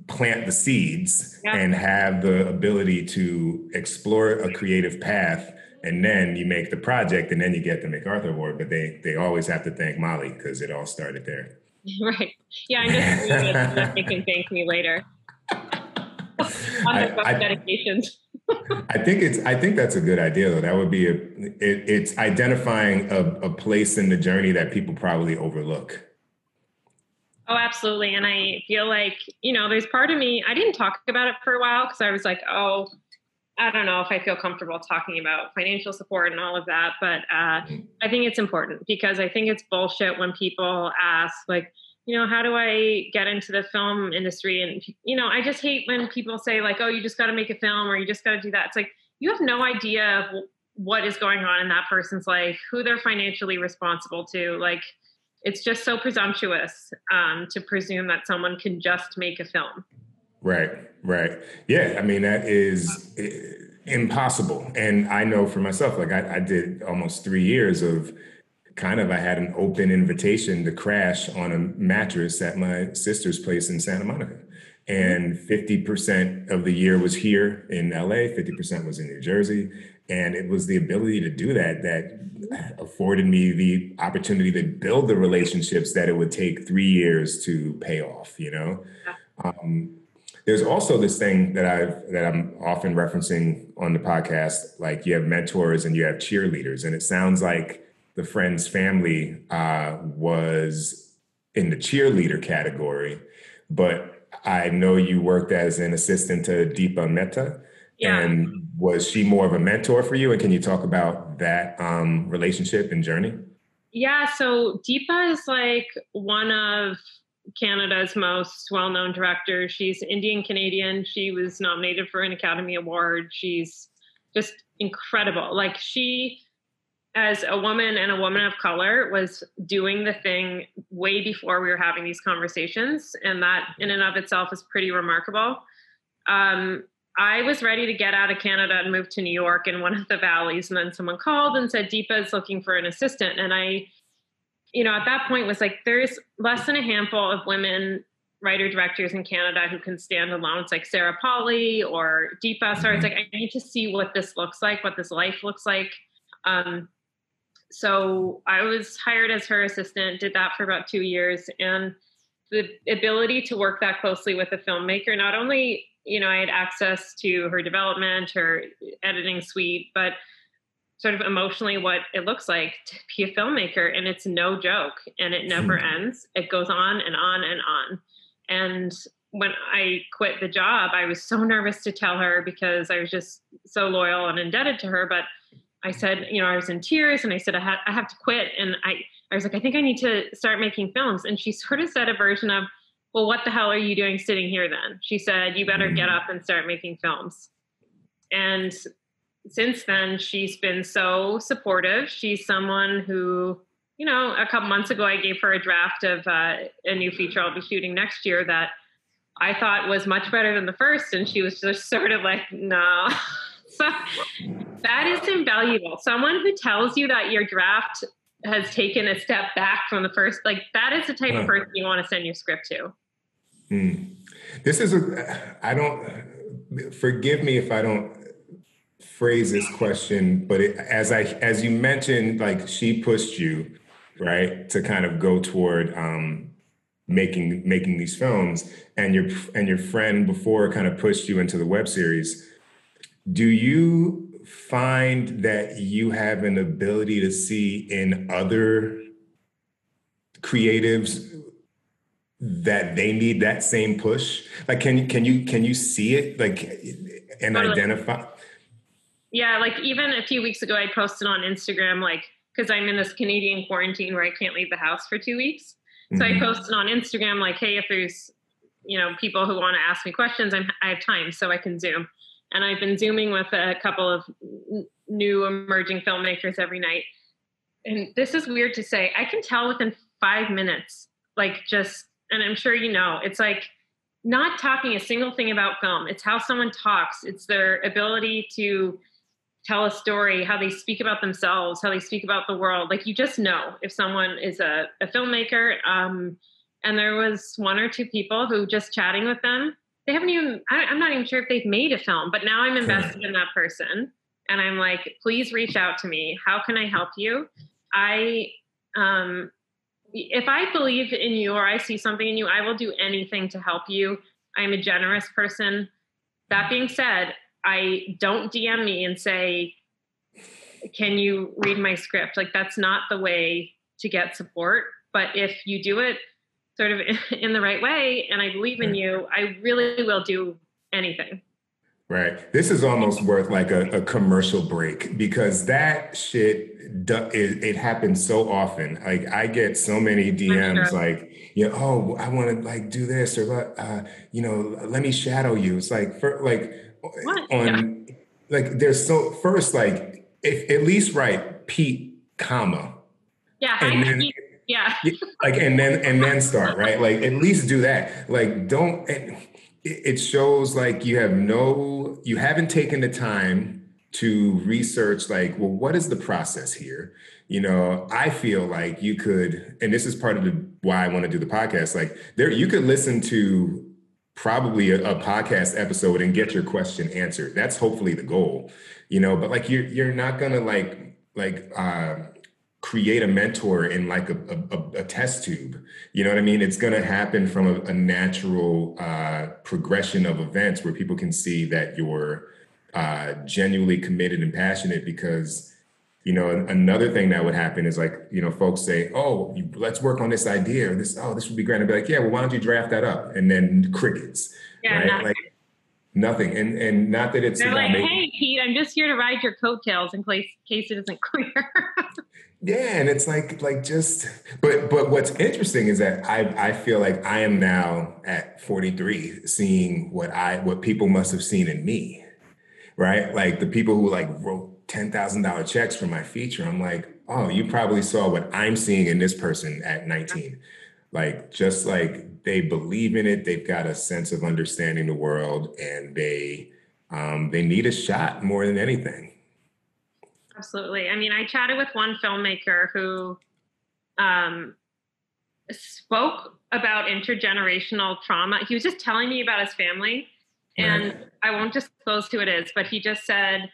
S3: plant the seeds yeah. and have the ability to explore a creative path and then you make the project and then you get the MacArthur award but they they always have to thank Molly because it all started there.
S1: Right. Yeah, I'm just that they can thank me later. On the I, dedications.
S3: I think it's. I think that's a good idea, though. That would be a. It, it's identifying a, a place in the journey that people probably overlook.
S1: Oh, absolutely. And I feel like you know, there's part of me. I didn't talk about it for a while because I was like, oh, I don't know if I feel comfortable talking about financial support and all of that. But uh. I think it's important because I think it's bullshit when people ask like you know, how do I get into the film industry? And, you know, I just hate when people say, like, oh, you just got to make a film or you just got to do that. It's like, you have no idea what is going on in that person's life, who they're financially responsible to. Like, it's just so presumptuous um, to presume that someone can just make a film.
S3: Right, right. Yeah, I mean, that is eh, impossible. And I know for myself, like, I, I did almost three years of, kind of I had an open invitation to crash on a mattress at my sister's place in Santa Monica. And 50% of the year was here in LA, 50% was in New Jersey. And it was the ability to do that that afforded me the opportunity to build the relationships that it would take three years to pay off, you know? Um, there's also this thing that I've that I'm often referencing on the podcast, like you have mentors and you have cheerleaders, and it sounds like the friend's family uh, was in the cheerleader category, but I know you worked as an assistant to Deepa Mehta. Yeah. And was she more of a mentor for you? And can you talk about that um, relationship and journey?
S1: Yeah, so Deepa is like one of Canada's most well known directors. She's Indian Canadian. She was nominated for an Academy Award. She's just incredible. Like, she as a woman and a woman of color was doing the thing way before we were having these conversations and that in and of itself is pretty remarkable um, i was ready to get out of canada and move to new york in one of the valleys. And then someone called and said deepa is looking for an assistant. And i you know at that point was like there's less than a handful of women writer directors in canada who can stand alone. It's like sarah Polley or deepa. So it's like i need to see what this looks like what this life looks like. Um, so I was hired as her assistant, did that for about two years. And the ability to work that closely with a filmmaker, not only, you know, I had access to her development, her editing suite, but sort of emotionally what it looks like to be a filmmaker. And it's no joke and it never hmm. ends. It goes on and on and on. And when I quit the job, I was so nervous to tell her because I was just so loyal and indebted to her. But I said, you know, I was in tears and I said, I, ha- I have to quit. And I, I was like, I think I need to start making films. And she sort of said a version of, well, what the hell are you doing sitting here then? She said, you better get up and start making films. And since then, she's been so supportive. She's someone who, you know, a couple months ago, I gave her a draft of uh, a new feature I'll be shooting next year that I thought was much better than the first. And she was just sort of like, no. so that is invaluable. Someone who tells you that your draft has taken a step back from the first, like that is the type of person you want to send your script to.
S3: Hmm. This is a, I don't, forgive me if I don't phrase this question, but it, as I, as you mentioned, like she pushed you, right, to kind of go toward, um, making making these films and your and your friend before kind of pushed you into the web series do you find that you have an ability to see in other creatives that they need that same push like can can you can you see it like and totally. identify
S1: yeah like even a few weeks ago i posted on instagram like because i'm in this canadian quarantine where i can't leave the house for two weeks so mm-hmm. I posted on Instagram like, hey, if there's you know people who want to ask me questions, I'm, I have time, so I can Zoom. And I've been zooming with a couple of new emerging filmmakers every night. And this is weird to say. I can tell within five minutes, like just, and I'm sure you know, it's like not talking a single thing about film. It's how someone talks. It's their ability to tell a story, how they speak about themselves, how they speak about the world. Like you just know if someone is a, a filmmaker. Um, and there was one or two people who just chatting with them, they haven't even, I, am not even sure if they've made a film, but now I'm invested in that person. And I'm like, please reach out to me. How can I help you? I, um, if I believe in you or I see something in you, I will do anything to help you. I'm a generous person. That being said, I don't DM me and say, can you read my script? Like that's not the way to get support. But if you do it sort of in the right way and I believe in hmm. you, I really will do anything.
S3: Right. This is almost worth like a, a commercial break because that shit it, it, happens so often. Like I get so many DMs like, you know, oh, I want to like do this or uh, you know, let me shadow you. It's like for like what? on yeah. like there's so first like if at least write Pete comma
S1: yeah and then, yeah
S3: like and then and then start right like at least do that like don't it shows like you have no you haven't taken the time to research like well what is the process here you know i feel like you could and this is part of the why i want to do the podcast like there you could listen to probably a, a, podcast episode and get your question answered. That's hopefully the goal, you know. But like you're you're not gonna like like uh, create a mentor in like a, a, a, test tube. You know what I mean? It's gonna happen from a, a natural uh, progression of events where people can see that you're uh, genuinely committed and passionate because you know another thing that would happen is like you know folks say oh let's work on this idea or this oh this would be great I'd be like yeah well why don't you draft that up and then crickets yeah, right like nothing and and not that it's
S1: they're like making, hey Pete I'm just here to ride your coattails in case case it isn't clear
S3: yeah and it's like like just but but what's interesting is that I I feel like I am now at 43 seeing what I what people must have seen in me right like the people who like wrote $10,000 checks for my feature. I'm like, oh, you probably saw what I'm seeing in this person at 19. Like, just like they believe in it, they've got a sense of understanding the world and they, um, they need a shot more than anything.
S1: Absolutely. I mean, I chatted with one filmmaker who um, spoke about intergenerational trauma. He was just telling me about his family, and right. I won't disclose who it is, but he just said,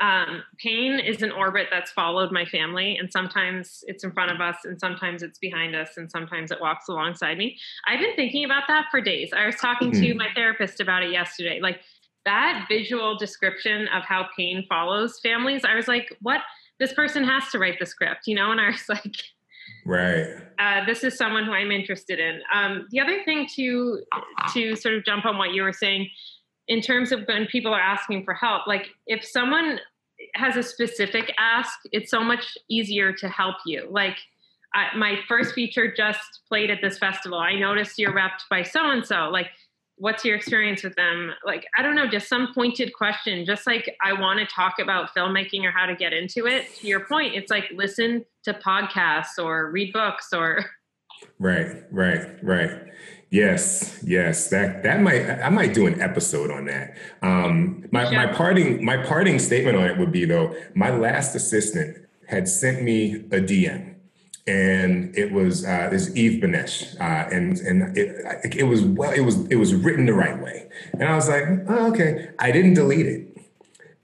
S1: um, pain is an orbit that's followed my family, and sometimes it's in front of us, and sometimes it's behind us, and sometimes it walks alongside me. I've been thinking about that for days. I was talking mm-hmm. to my therapist about it yesterday. Like that visual description of how pain follows families, I was like, what? This person has to write the script, you know? And I was like,
S3: right
S1: uh, this is someone who i'm interested in um, the other thing to to sort of jump on what you were saying in terms of when people are asking for help like if someone has a specific ask, it's so much easier to help you. Like I, my first feature just played at this festival. I noticed you're repped by so and so. Like what's your experience with them? Like, I don't know, just some pointed question, just like I want to talk about filmmaking or how to get into it. To your point, it's like listen to podcasts or read books or.
S3: Right, right, right. Yes, yes. That that might I might do an episode on that. Um, my my parting my parting statement on it would be though, my last assistant had sent me a DM and it was uh, this Eve Benesh, uh, and and it, it was well, it was it was written the right way, and I was like, oh, okay, I didn't delete it,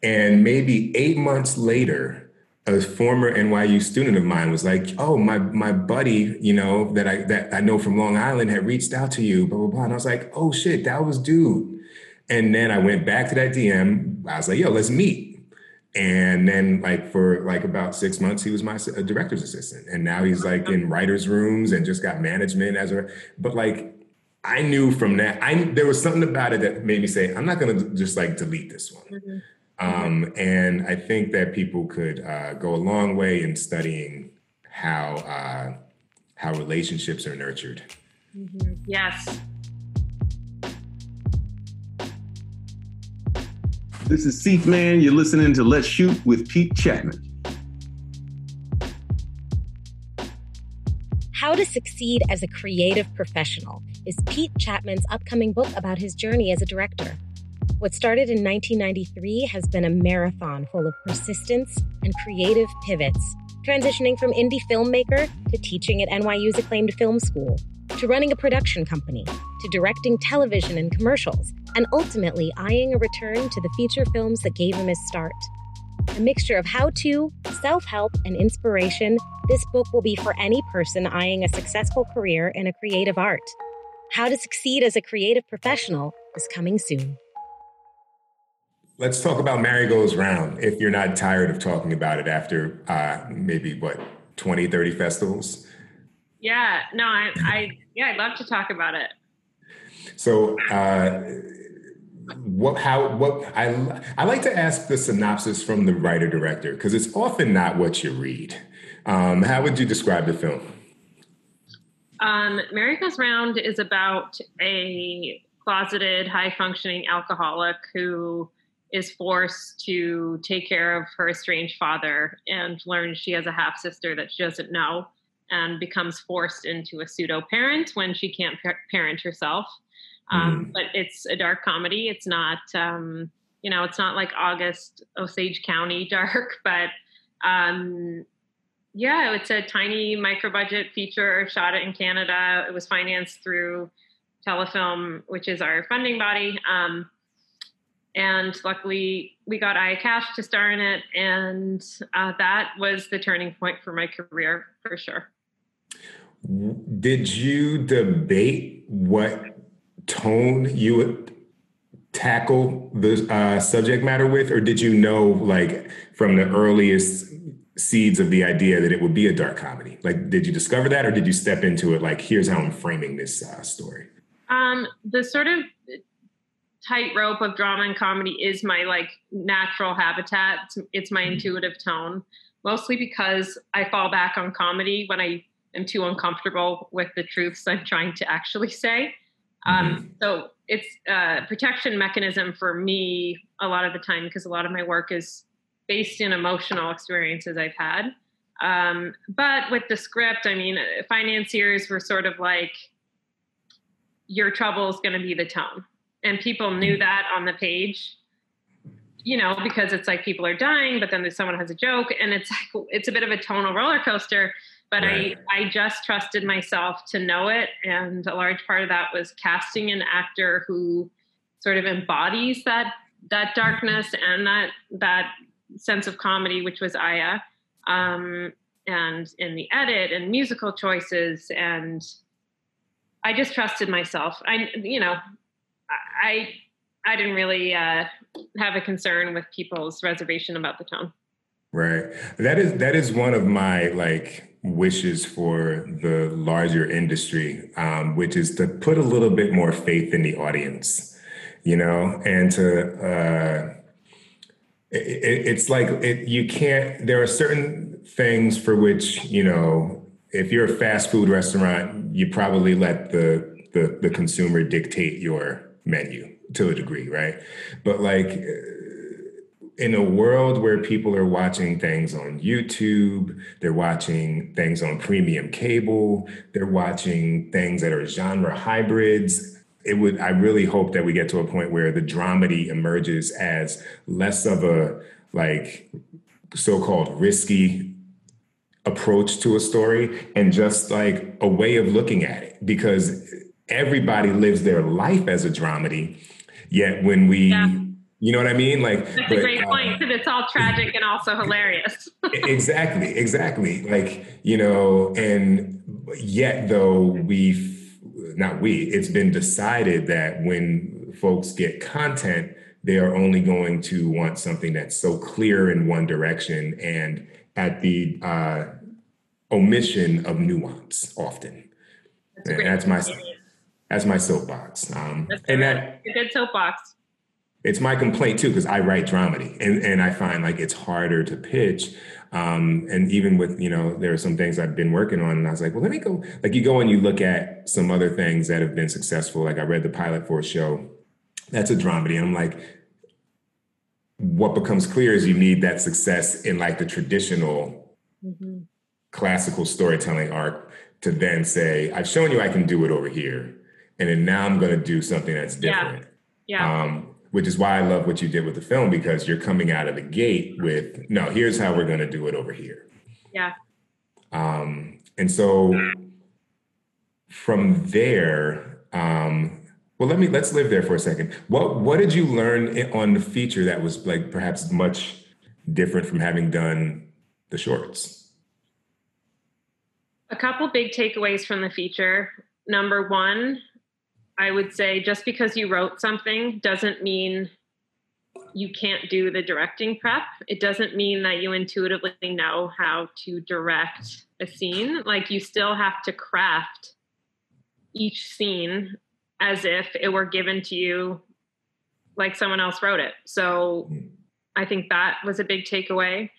S3: and maybe eight months later, a former NYU student of mine was like, oh, my my buddy, you know that I that I know from Long Island had reached out to you, blah blah blah, and I was like, oh shit, that was dude, and then I went back to that DM, I was like, yo, let's meet. And then like for like about six months he was my director's assistant. And now he's like in writers rooms and just got management as a but like i knew from that i there was something about it that made me say i'm not going to just like delete this one. Mm-hmm. Um, and i think that people could uh, go a long way in studying how uh, how relationships are nurtured
S1: mm-hmm. yes
S4: This is Seath Man. You're listening to Let's Shoot with Pete Chapman.
S2: How to Succeed as a Creative Professional is Pete Chapman's upcoming book about his journey as a director. What started in 1993 has been a marathon full of persistence and creative pivots, transitioning from indie filmmaker to teaching at NYU's acclaimed film school, to running a production company, to directing television and commercials, and ultimately eyeing a return to the feature films that gave him his start. A mixture of how to, self help, and inspiration, this book will be for any person eyeing a successful career in a creative art. How to Succeed as a Creative Professional is coming soon.
S3: Let's talk about Mary Goes Round if you're not tired of talking about it after uh, maybe what, 20, 30 festivals?
S1: Yeah, no, I, I, yeah, I'd love to talk about it.
S3: So, uh, what how what I I like to ask the synopsis from the writer director because it's often not what you read. Um, how would you describe the film?
S1: Um, Mary Goes Round is about a closeted, high functioning alcoholic who is forced to take care of her estranged father and learns she has a half sister that she doesn't know and becomes forced into a pseudo parent when she can't parent herself. Um, mm. But it's a dark comedy. It's not, um, you know, it's not like August Osage County dark, but um, yeah, it's a tiny micro budget feature. Shot it in Canada. It was financed through Telefilm, which is our funding body. Um, and luckily, we got Aya Cash to star in it, and uh, that was the turning point for my career for sure.
S3: Did you debate what tone you would tackle the uh, subject matter with, or did you know, like, from the earliest seeds of the idea that it would be a dark comedy? Like, did you discover that, or did you step into it like, here's how I'm framing this uh, story?
S1: Um, the sort of tightrope of drama and comedy is my like natural habitat. It's, it's my mm-hmm. intuitive tone, mostly because I fall back on comedy when I am too uncomfortable with the truths I'm trying to actually say. Um, mm-hmm. so it's a protection mechanism for me a lot of the time because a lot of my work is based in emotional experiences I've had. Um, but with the script, I mean, financiers were sort of like, your trouble is going to be the tone. And people knew mm-hmm. that on the page, you know, because it's like people are dying, but then someone has a joke, and it's like, it's a bit of a tonal roller coaster but right. I, I just trusted myself to know it. And a large part of that was casting an actor who sort of embodies that that darkness and that that sense of comedy, which was Aya. Um, and in the edit and musical choices and I just trusted myself. I you know, I I didn't really uh, have a concern with people's reservation about the tone.
S3: Right. That is that is one of my like wishes for the larger industry, um, which is to put a little bit more faith in the audience, you know, and to, uh, it, it's like it, you can't, there are certain things for which, you know, if you're a fast food restaurant, you probably let the, the, the consumer dictate your menu to a degree, right? But like uh, in a world where people are watching things on YouTube, they're watching things on premium cable, they're watching things that are genre hybrids. It would I really hope that we get to a point where the dramedy emerges as less of a like so-called risky approach to a story and just like a way of looking at it because everybody lives their life as a dramedy yet when we yeah you know what I mean? Like
S1: that's but, a great point because it's all tragic and also hilarious.
S3: exactly, exactly. Like you know, and yet though we, not we, it's been decided that when folks get content, they are only going to want something that's so clear in one direction and at the uh, omission of nuance often. That's, and that's my that's my soapbox. Um, and that
S1: a good soapbox
S3: it's my complaint too because I write dramedy and and I find like it's harder to pitch. Um, and even with you know there are some things I've been working on, and I was like, well, let me go. Like you go and you look at some other things that have been successful. Like I read the pilot for a show that's a dramedy, and I'm like, what becomes clear is you need that success in like the traditional mm-hmm. classical storytelling arc to then say, I've shown you I can do it over here, and then now I'm going to do something that's different.
S1: Yeah. yeah. Um,
S3: which is why I love what you did with the film because you're coming out of the gate with no, here's how we're going to do it over here.
S1: Yeah.
S3: Um, and so from there, um, well, let me let's live there for a second. What what did you learn on the feature that was like perhaps much different from having done the shorts?
S1: A couple big takeaways from the feature. Number one, I would say just because you wrote something doesn't mean you can't do the directing prep. It doesn't mean that you intuitively know how to direct a scene. Like you still have to craft each scene as if it were given to you like someone else wrote it. So I think that was a big takeaway.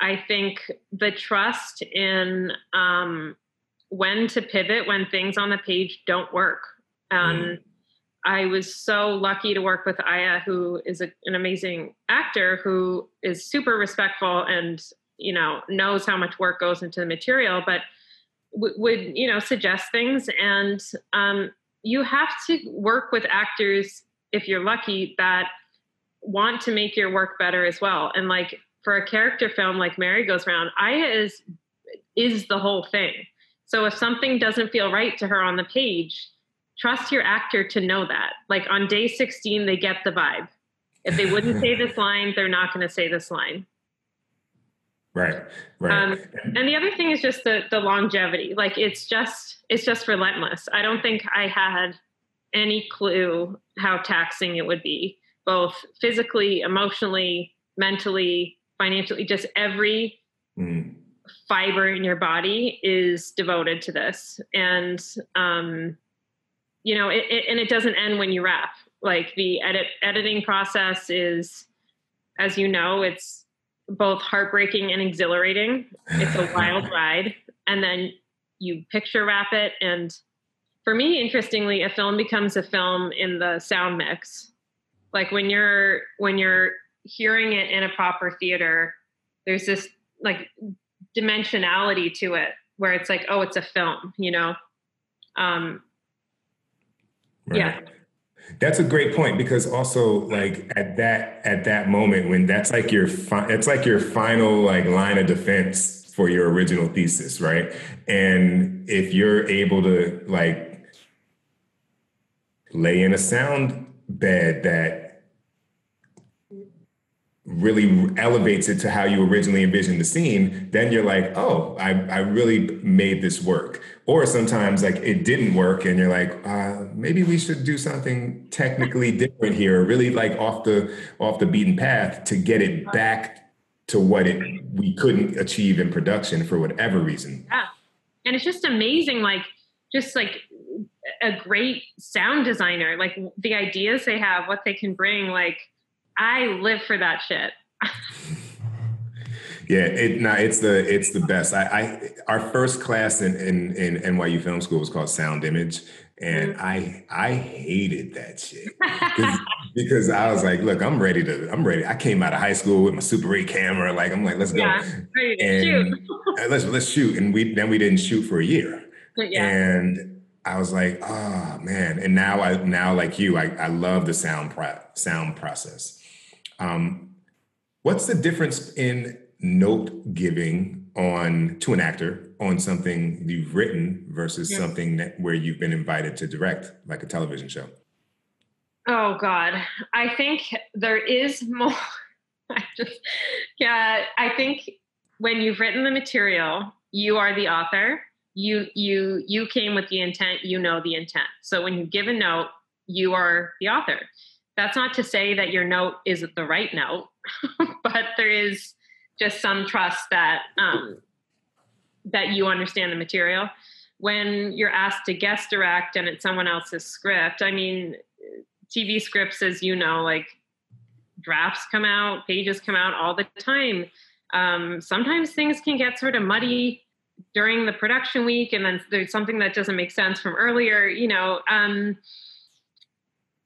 S1: I think the trust in um, when to pivot when things on the page don't work and mm. I was so lucky to work with Aya, who is a, an amazing actor who is super respectful and you know knows how much work goes into the material, but w- would you know suggest things. And um, you have to work with actors if you're lucky that want to make your work better as well. And like for a character film like Mary Goes Round, Aya is is the whole thing. So if something doesn't feel right to her on the page, trust your actor to know that. Like on day 16, they get the vibe. If they wouldn't say this line, they're not going to say this line.
S3: Right. Right. Um,
S1: and the other thing is just the the longevity. Like it's just it's just relentless. I don't think I had any clue how taxing it would be, both physically, emotionally, mentally, financially. Just every mm. fiber in your body is devoted to this, and um, you know, it, it, and it doesn't end when you wrap. Like the edit editing process is, as you know, it's both heartbreaking and exhilarating. It's a wild ride, and then you picture wrap it. And for me, interestingly, a film becomes a film in the sound mix. Like when you're when you're hearing it in a proper theater, there's this like dimensionality to it where it's like, oh, it's a film, you know. Um, Right. Yeah.
S3: That's a great point because also like at that at that moment when that's like your fi- it's like your final like line of defense for your original thesis, right? And if you're able to like lay in a sound bed that really elevates it to how you originally envisioned the scene, then you're like, oh, I, I really made this work. Or sometimes like it didn't work and you're like, uh, maybe we should do something technically different here, really like off the off the beaten path to get it back to what it we couldn't achieve in production for whatever reason.
S1: Yeah. And it's just amazing, like just like a great sound designer, like the ideas they have, what they can bring, like I live for that shit.
S3: yeah, it no, it's the it's the best. I, I our first class in, in in NYU Film School was called Sound Image, and mm-hmm. I I hated that shit because I was like, look, I'm ready to, I'm ready. I came out of high school with my Super 8 camera, like I'm like, let's go, yeah, and shoot. let's let's shoot, and we then we didn't shoot for a year, yeah. and I was like, oh man, and now I now like you, I I love the sound pro- sound process. Um, what's the difference in note giving on to an actor on something you've written versus yeah. something that, where you've been invited to direct, like a television show?
S1: Oh God, I think there is more. I just, yeah, I think when you've written the material, you are the author. You you you came with the intent. You know the intent. So when you give a note, you are the author. That's not to say that your note isn't the right note, but there is just some trust that um, that you understand the material. When you're asked to guest direct and it's someone else's script, I mean, TV scripts, as you know, like drafts come out, pages come out all the time. Um, sometimes things can get sort of muddy during the production week, and then there's something that doesn't make sense from earlier. You know, um,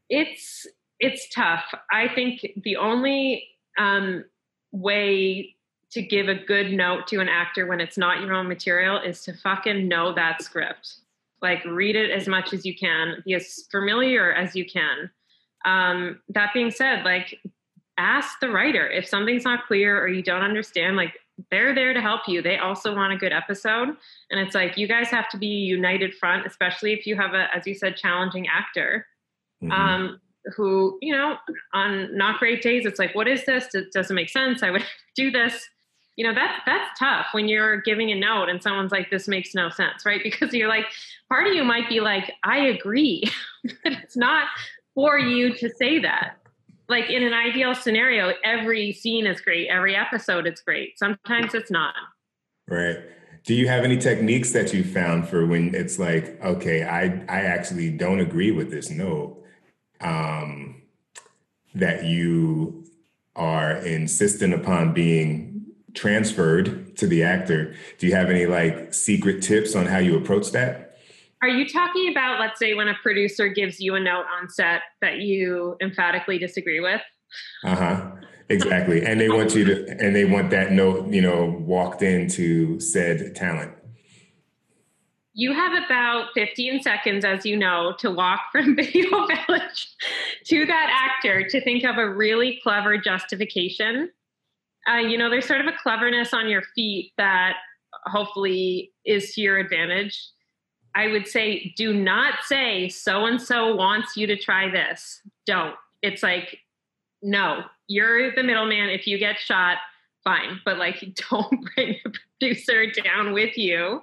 S1: it's it's tough. I think the only um, way to give a good note to an actor when it's not your own material is to fucking know that script. Like read it as much as you can, be as familiar as you can. Um, that being said, like ask the writer if something's not clear or you don't understand, like they're there to help you. They also want a good episode. And it's like you guys have to be united front, especially if you have a, as you said, challenging actor. Mm-hmm. Um, who, you know, on not great days, it's like, what is this? It doesn't make sense. I would do this you know that's that's tough when you're giving a note and someone's like this makes no sense right? Because you're like part of you might be like i agree but it's not for you to say that. Like in an ideal scenario every scene is great every episode is great. Sometimes it's not.
S3: Right. Do you have any techniques that you found for when it's like okay i i actually don't agree with this note um that you are insistent upon being transferred to the actor. Do you have any like secret tips on how you approach that?
S1: Are you talking about, let's say, when a producer gives you a note on set that you emphatically disagree with?
S3: Uh huh. Exactly. and they want you to, and they want that note, you know, walked into said talent.
S1: You have about 15 seconds, as you know, to walk from Video Village to that actor to think of a really clever justification uh, you know, there's sort of a cleverness on your feet that hopefully is to your advantage. I would say, do not say so and so wants you to try this. Don't. It's like, no, you're the middleman. If you get shot, fine. But like, don't bring the producer down with you.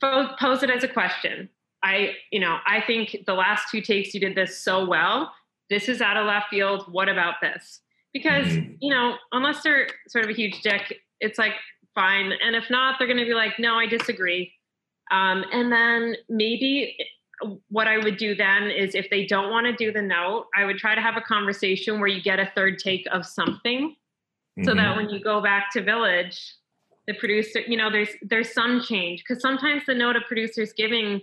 S1: Pose it as a question. I, you know, I think the last two takes you did this so well. This is out of left field. What about this? Because mm-hmm. you know unless they're sort of a huge dick it's like fine and if not they're going to be like no i disagree um, and then maybe what i would do then is if they don't want to do the note i would try to have a conversation where you get a third take of something mm-hmm. so that mm-hmm. when you go back to village the producer you know there's there's some change because sometimes the note a producer's giving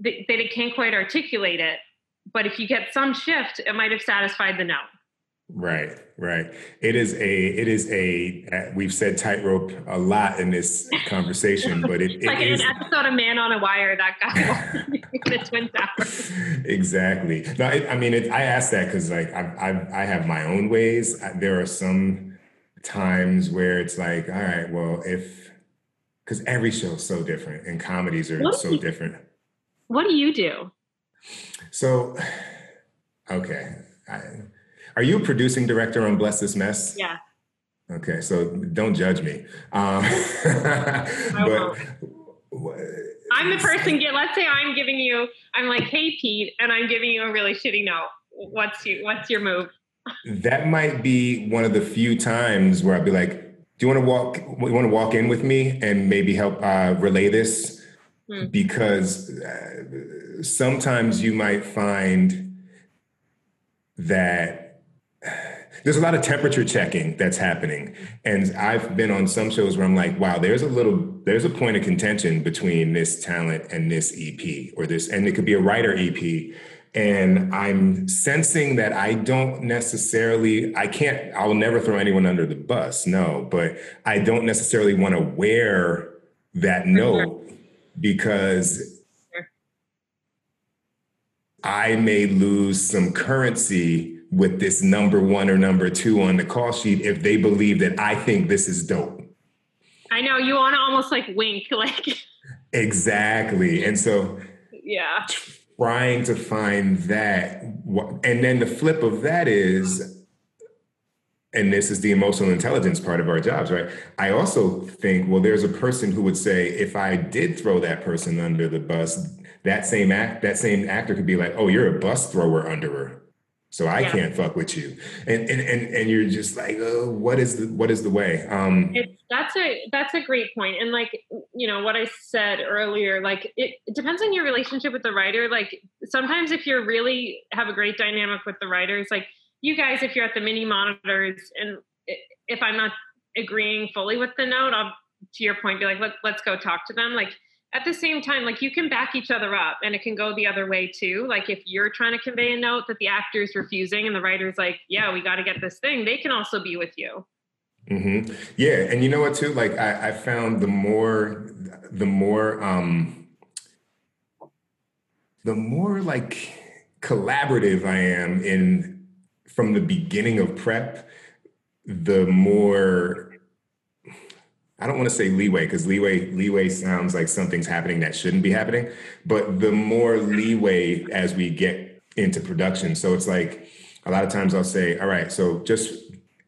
S1: they, they can't quite articulate it but if you get some shift it might have satisfied the note
S3: Right, right. It is a, it is a. Uh, we've said tightrope a lot in this conversation, but it, it's
S1: like
S3: it
S1: in an episode of Man on a Wire, that guy the Twin
S3: Towers. Exactly. No, it, I mean, it, I asked that because like I, I, I have my own ways. There are some times where it's like, all right, well, if because every show is so different and comedies are so you, different.
S1: What do you do?
S3: So, okay. I, are you a producing director on Bless This Mess?
S1: Yeah.
S3: Okay, so don't judge me. Um, but
S1: I'm the person. Get, let's say I'm giving you. I'm like, hey Pete, and I'm giving you a really shitty note. What's you? What's your move?
S3: that might be one of the few times where I'd be like, "Do you want to walk? You want to walk in with me and maybe help uh, relay this?" Hmm. Because uh, sometimes you might find that there's a lot of temperature checking that's happening. And i've been on some shows where i'm like wow there's a little there's a point of contention between this talent and this ep or this and it could be a writer ep and i'm sensing that i don't necessarily i can't i'll never throw anyone under the bus no but i don't necessarily want to wear that note because I may lose some currency with this number one or number two on the call sheet if they believe that I think this is dope.
S1: I know you want to almost like wink, like
S3: exactly. And so,
S1: yeah,
S3: trying to find that, and then the flip of that is, and this is the emotional intelligence part of our jobs, right? I also think, well, there's a person who would say, if I did throw that person under the bus, that same act, that same actor could be like, oh, you're a bus thrower under her so I yeah. can't fuck with you. And and and, and you're just like, oh, what is the what is the way? Um
S1: it's, that's a that's a great point. And like you know what I said earlier, like it, it depends on your relationship with the writer. Like sometimes if you're really have a great dynamic with the writers, like you guys, if you're at the mini monitors, and if I'm not agreeing fully with the note, I'll to your point be like, let, let's go talk to them. Like at the same time, like you can back each other up and it can go the other way too. Like if you're trying to convey a note that the actor's refusing and the writer's like, yeah, we got to get this thing, they can also be with you.
S3: Mm-hmm. Yeah. And you know what, too? Like I, I found the more, the more, um, the more like collaborative I am in from the beginning of prep, the more I don't want to say leeway because leeway leeway sounds like something's happening that shouldn't be happening, but the more leeway as we get into production. So it's like a lot of times I'll say, all right, so just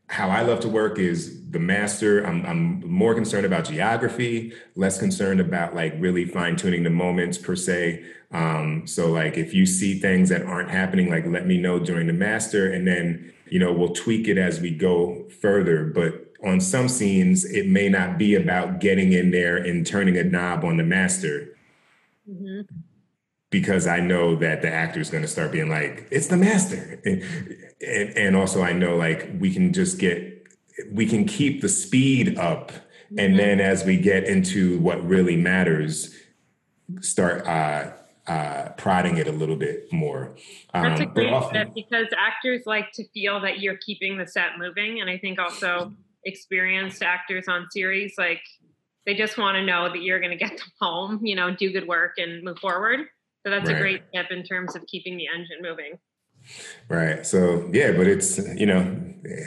S3: how I love to work is the master. I'm, I'm more concerned about geography, less concerned about like really fine tuning the moments per se. Um, so like if you see things that aren't happening, like let me know during the master, and then you know we'll tweak it as we go further. But on some scenes, it may not be about getting in there and turning a knob on the master. Mm-hmm. Because I know that the actor is going to start being like, it's the master. And, and, and, also, I know like we can just get, we can keep the speed up. Mm-hmm. And then as we get into what really matters, start uh, uh, prodding it a little bit more.
S1: Um, That's a great often, because actors like to feel that you're keeping the set moving. And I think also experienced actors on series like they just want to know that you're going to get them home you know do good work and move forward. So that's right. a great tip in terms of keeping the engine moving.
S3: Right so yeah but it's you know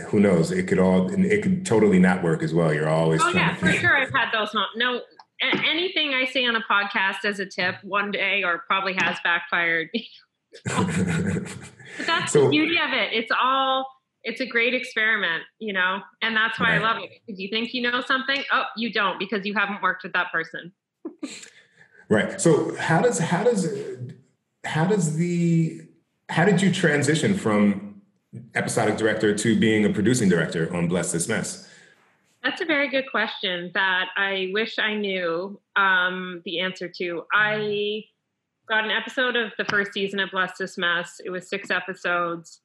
S3: who knows? It could all it could totally not work as well. You're always
S1: oh yeah for sure i've had those no anything i say on a podcast as a tip one day or probably has backfired. But that's so, the beauty of it. It's all it's a great experiment, you know, and that's why right. I love it. If you think you know something, oh, you don't because you haven't worked with that person.
S3: right. So how does how does how does the how did you transition from episodic director to being a producing director on Bless This Mess?
S1: That's a very good question that I wish I knew um, the answer to. I got an episode of the first season of Bless This Mess. It was six episodes.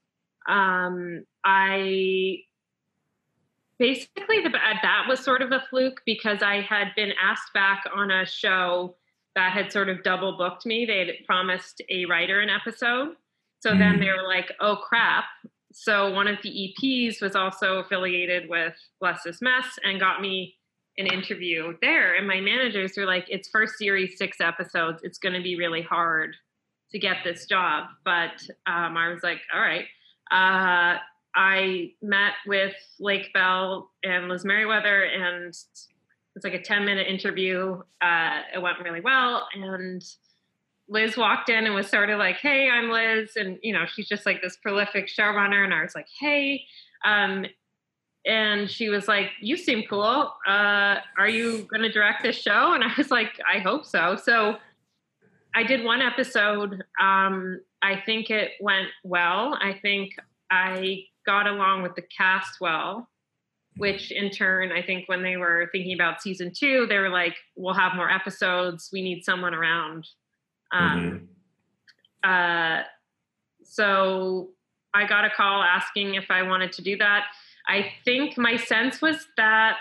S1: Um, I basically the, that was sort of a fluke because I had been asked back on a show that had sort of double booked me. They had promised a writer an episode. So mm. then they were like, oh crap. So one of the EPs was also affiliated with Bless This Mess and got me an interview there. And my managers were like, it's first series, six episodes. It's going to be really hard to get this job. But um, I was like, all right. Uh, I met with Lake Bell and Liz Meriwether, and it's like a 10 minute interview. Uh, it went really well. And Liz walked in and was sort of like, Hey, I'm Liz. And, you know, she's just like this prolific showrunner. And I was like, Hey. Um, and she was like, You seem cool. Uh, are you going to direct this show? And I was like, I hope so. So I did one episode. Um, I think it went well. I think I got along with the cast well, which in turn, I think when they were thinking about season two, they were like, we'll have more episodes. We need someone around. Um, mm-hmm. uh, so I got a call asking if I wanted to do that. I think my sense was that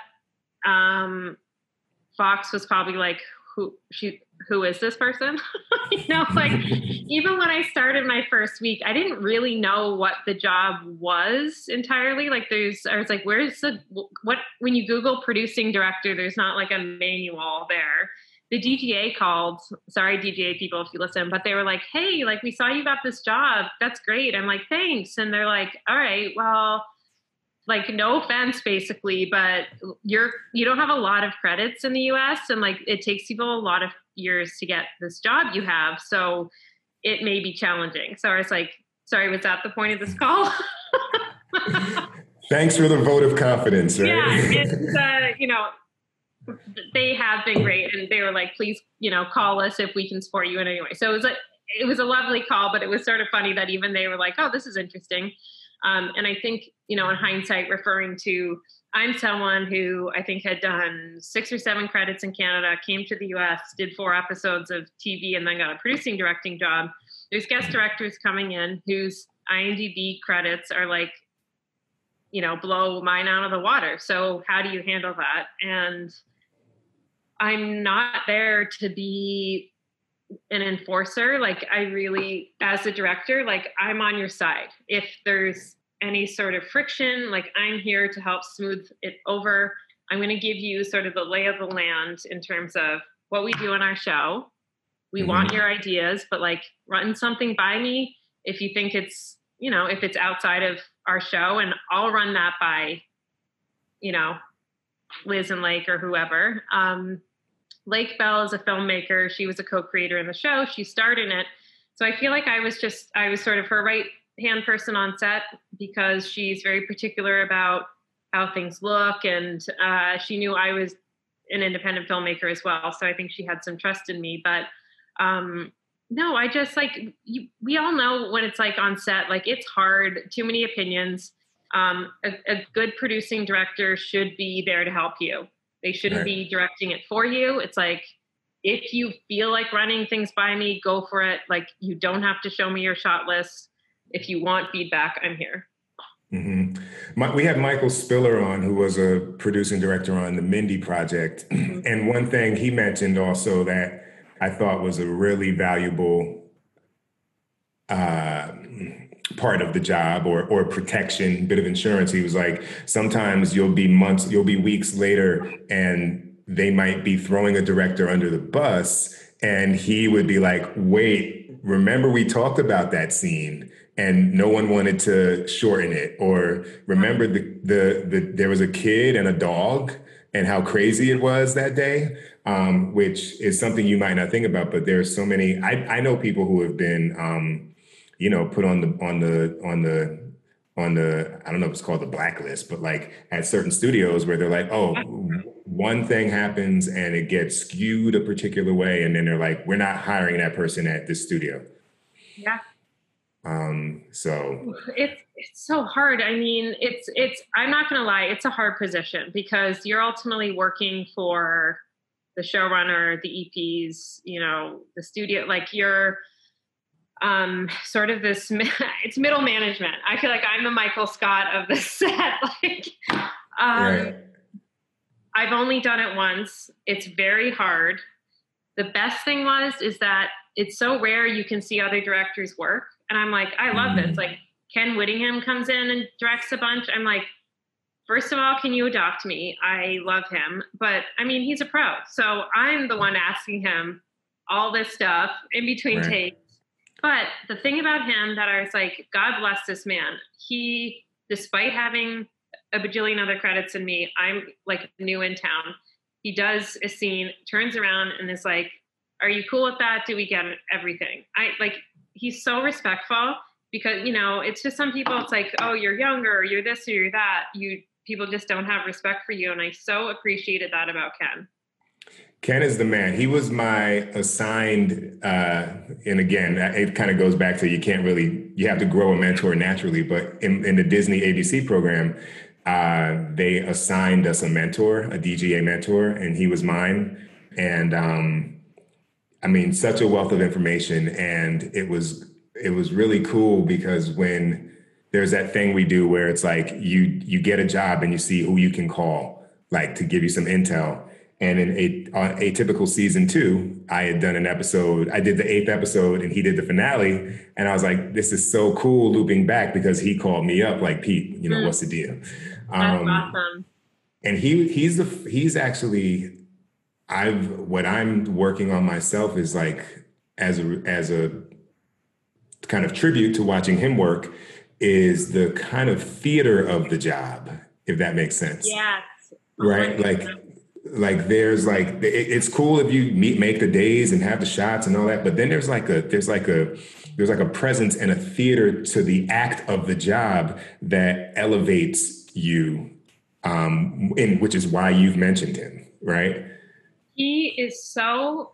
S1: um, Fox was probably like, "Who she? Who is this person?" you know, like even when I started my first week, I didn't really know what the job was entirely. Like, there's, I was like, "Where's the what?" When you Google producing director, there's not like a manual there the DGA called, sorry, DGA people, if you listen, but they were like, hey, like, we saw you got this job. That's great. I'm like, thanks. And they're like, all right, well, like, no offense, basically, but you're, you don't have a lot of credits in the US. And like, it takes people a lot of years to get this job you have. So it may be challenging. So I was like, sorry, was that the point of this call?
S3: Thanks for the vote of confidence. Right?
S1: Yeah, it's uh, you know they have been great and they were like please you know call us if we can support you in any way so it was a it was a lovely call but it was sort of funny that even they were like oh this is interesting um, and i think you know in hindsight referring to i'm someone who i think had done six or seven credits in canada came to the us did four episodes of tv and then got a producing directing job. There's guest directors coming in whose imdb credits are like you know blow mine out of the water. So how do you handle that? And I'm not there to be an enforcer. Like I really, as a director, like I'm on your side. If there's any sort of friction, like I'm here to help smooth it over. I'm going to give you sort of the lay of the land in terms of what we do in our show. We mm-hmm. want your ideas, but like run something by me if you think it's, you know, if it's outside of our show and I'll run that by, you know, Liz and Lake or whoever. Um, Lake Bell is a filmmaker. She was a co-creator in the show. She starred in it. So I feel like I was just I was sort of her right hand person on set because she's very particular about how things look, and uh, she knew I was an independent filmmaker as well. So I think she had some trust in me. But um, no, I just like you, we all know what it's like on set. Like it's hard. Too many opinions. Um, a, a good producing director should be there to help you they shouldn't right. be directing it for you. It's like if you feel like running things by me, go for it. Like you don't have to show me your shot list. If you want feedback, I'm here.
S3: Mm-hmm. My, we had Michael Spiller on, who was a producing director on the Mindy Project, mm-hmm. and one thing he mentioned also that I thought was a really valuable uh, part of the job or or protection, bit of insurance. He was like, sometimes you'll be months, you'll be weeks later, and they might be throwing a director under the bus, and he would be like, wait, remember we talked about that scene and no one wanted to shorten it or remember the, the, the there was a kid and a dog and how crazy it was that day um, which is something you might not think about but there's so many i, I know people who have been um, you know, put on the on the on the on the I don't know if it's called the blacklist, but like at certain studios where they're like, oh, one thing happens and it gets skewed a particular way, and then they're like, we're not hiring that person at this studio.
S1: Yeah.
S3: Um. So
S1: it's it's so hard. I mean, it's it's. I'm not gonna lie, it's a hard position because you're ultimately working for the showrunner, the EPs, you know, the studio. Like you're um, sort of this it's middle management. I feel like I'm the Michael Scott of the set. like um, right. I've only done it once. It's very hard. The best thing was is that it's so rare you can see other directors work. And I'm like, I love mm. this. Like Ken Whittingham comes in and directs a bunch. I'm like, first of all, can you adopt me? I love him. But I mean, he's a pro. So I'm the one asking him all this stuff in between right. takes but the thing about him that I was like, God bless this man. He, despite having a bajillion other credits than me, I'm like new in town. He does a scene, turns around and is like, Are you cool with that? Do we get everything? I like, he's so respectful because, you know, it's just some people, it's like, Oh, you're younger, you're this or you're that. You, people just don't have respect for you. And I so appreciated that about Ken.
S3: Ken is the man. He was my assigned, uh, and again, it kind of goes back to you can't really, you have to grow a mentor naturally. But in, in the Disney ABC program, uh, they assigned us a mentor, a DGA mentor, and he was mine. And um, I mean, such a wealth of information, and it was it was really cool because when there's that thing we do where it's like you you get a job and you see who you can call, like to give you some intel. And in a on atypical season two, I had done an episode. I did the eighth episode, and he did the finale. And I was like, "This is so cool." Looping back because he called me up, like Pete. You know, mm. what's the deal?
S1: That's um, awesome.
S3: And he he's the he's actually I've what I'm working on myself is like as a as a kind of tribute to watching him work is the kind of theater of the job, if that makes sense.
S1: Yes.
S3: Right. Like like there's like it's cool if you meet make the days and have the shots and all that but then there's like a there's like a there's like a presence and a theater to the act of the job that elevates you um and which is why you've mentioned him right?
S1: He is so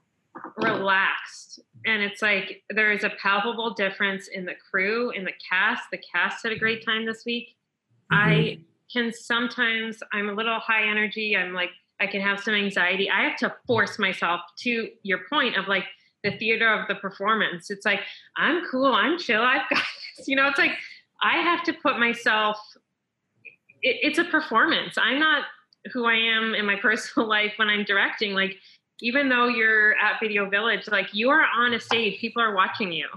S1: relaxed and it's like there is a palpable difference in the crew in the cast. The cast had a great time this week. Mm-hmm. i can sometimes i'm a little high energy i'm like I can have some anxiety. I have to force myself to your point of like the theater of the performance. It's like, I'm cool, I'm chill, I've got this. You know, it's like I have to put myself, it, it's a performance. I'm not who I am in my personal life when I'm directing. Like, even though you're at Video Village, like you are on a stage, people are watching you.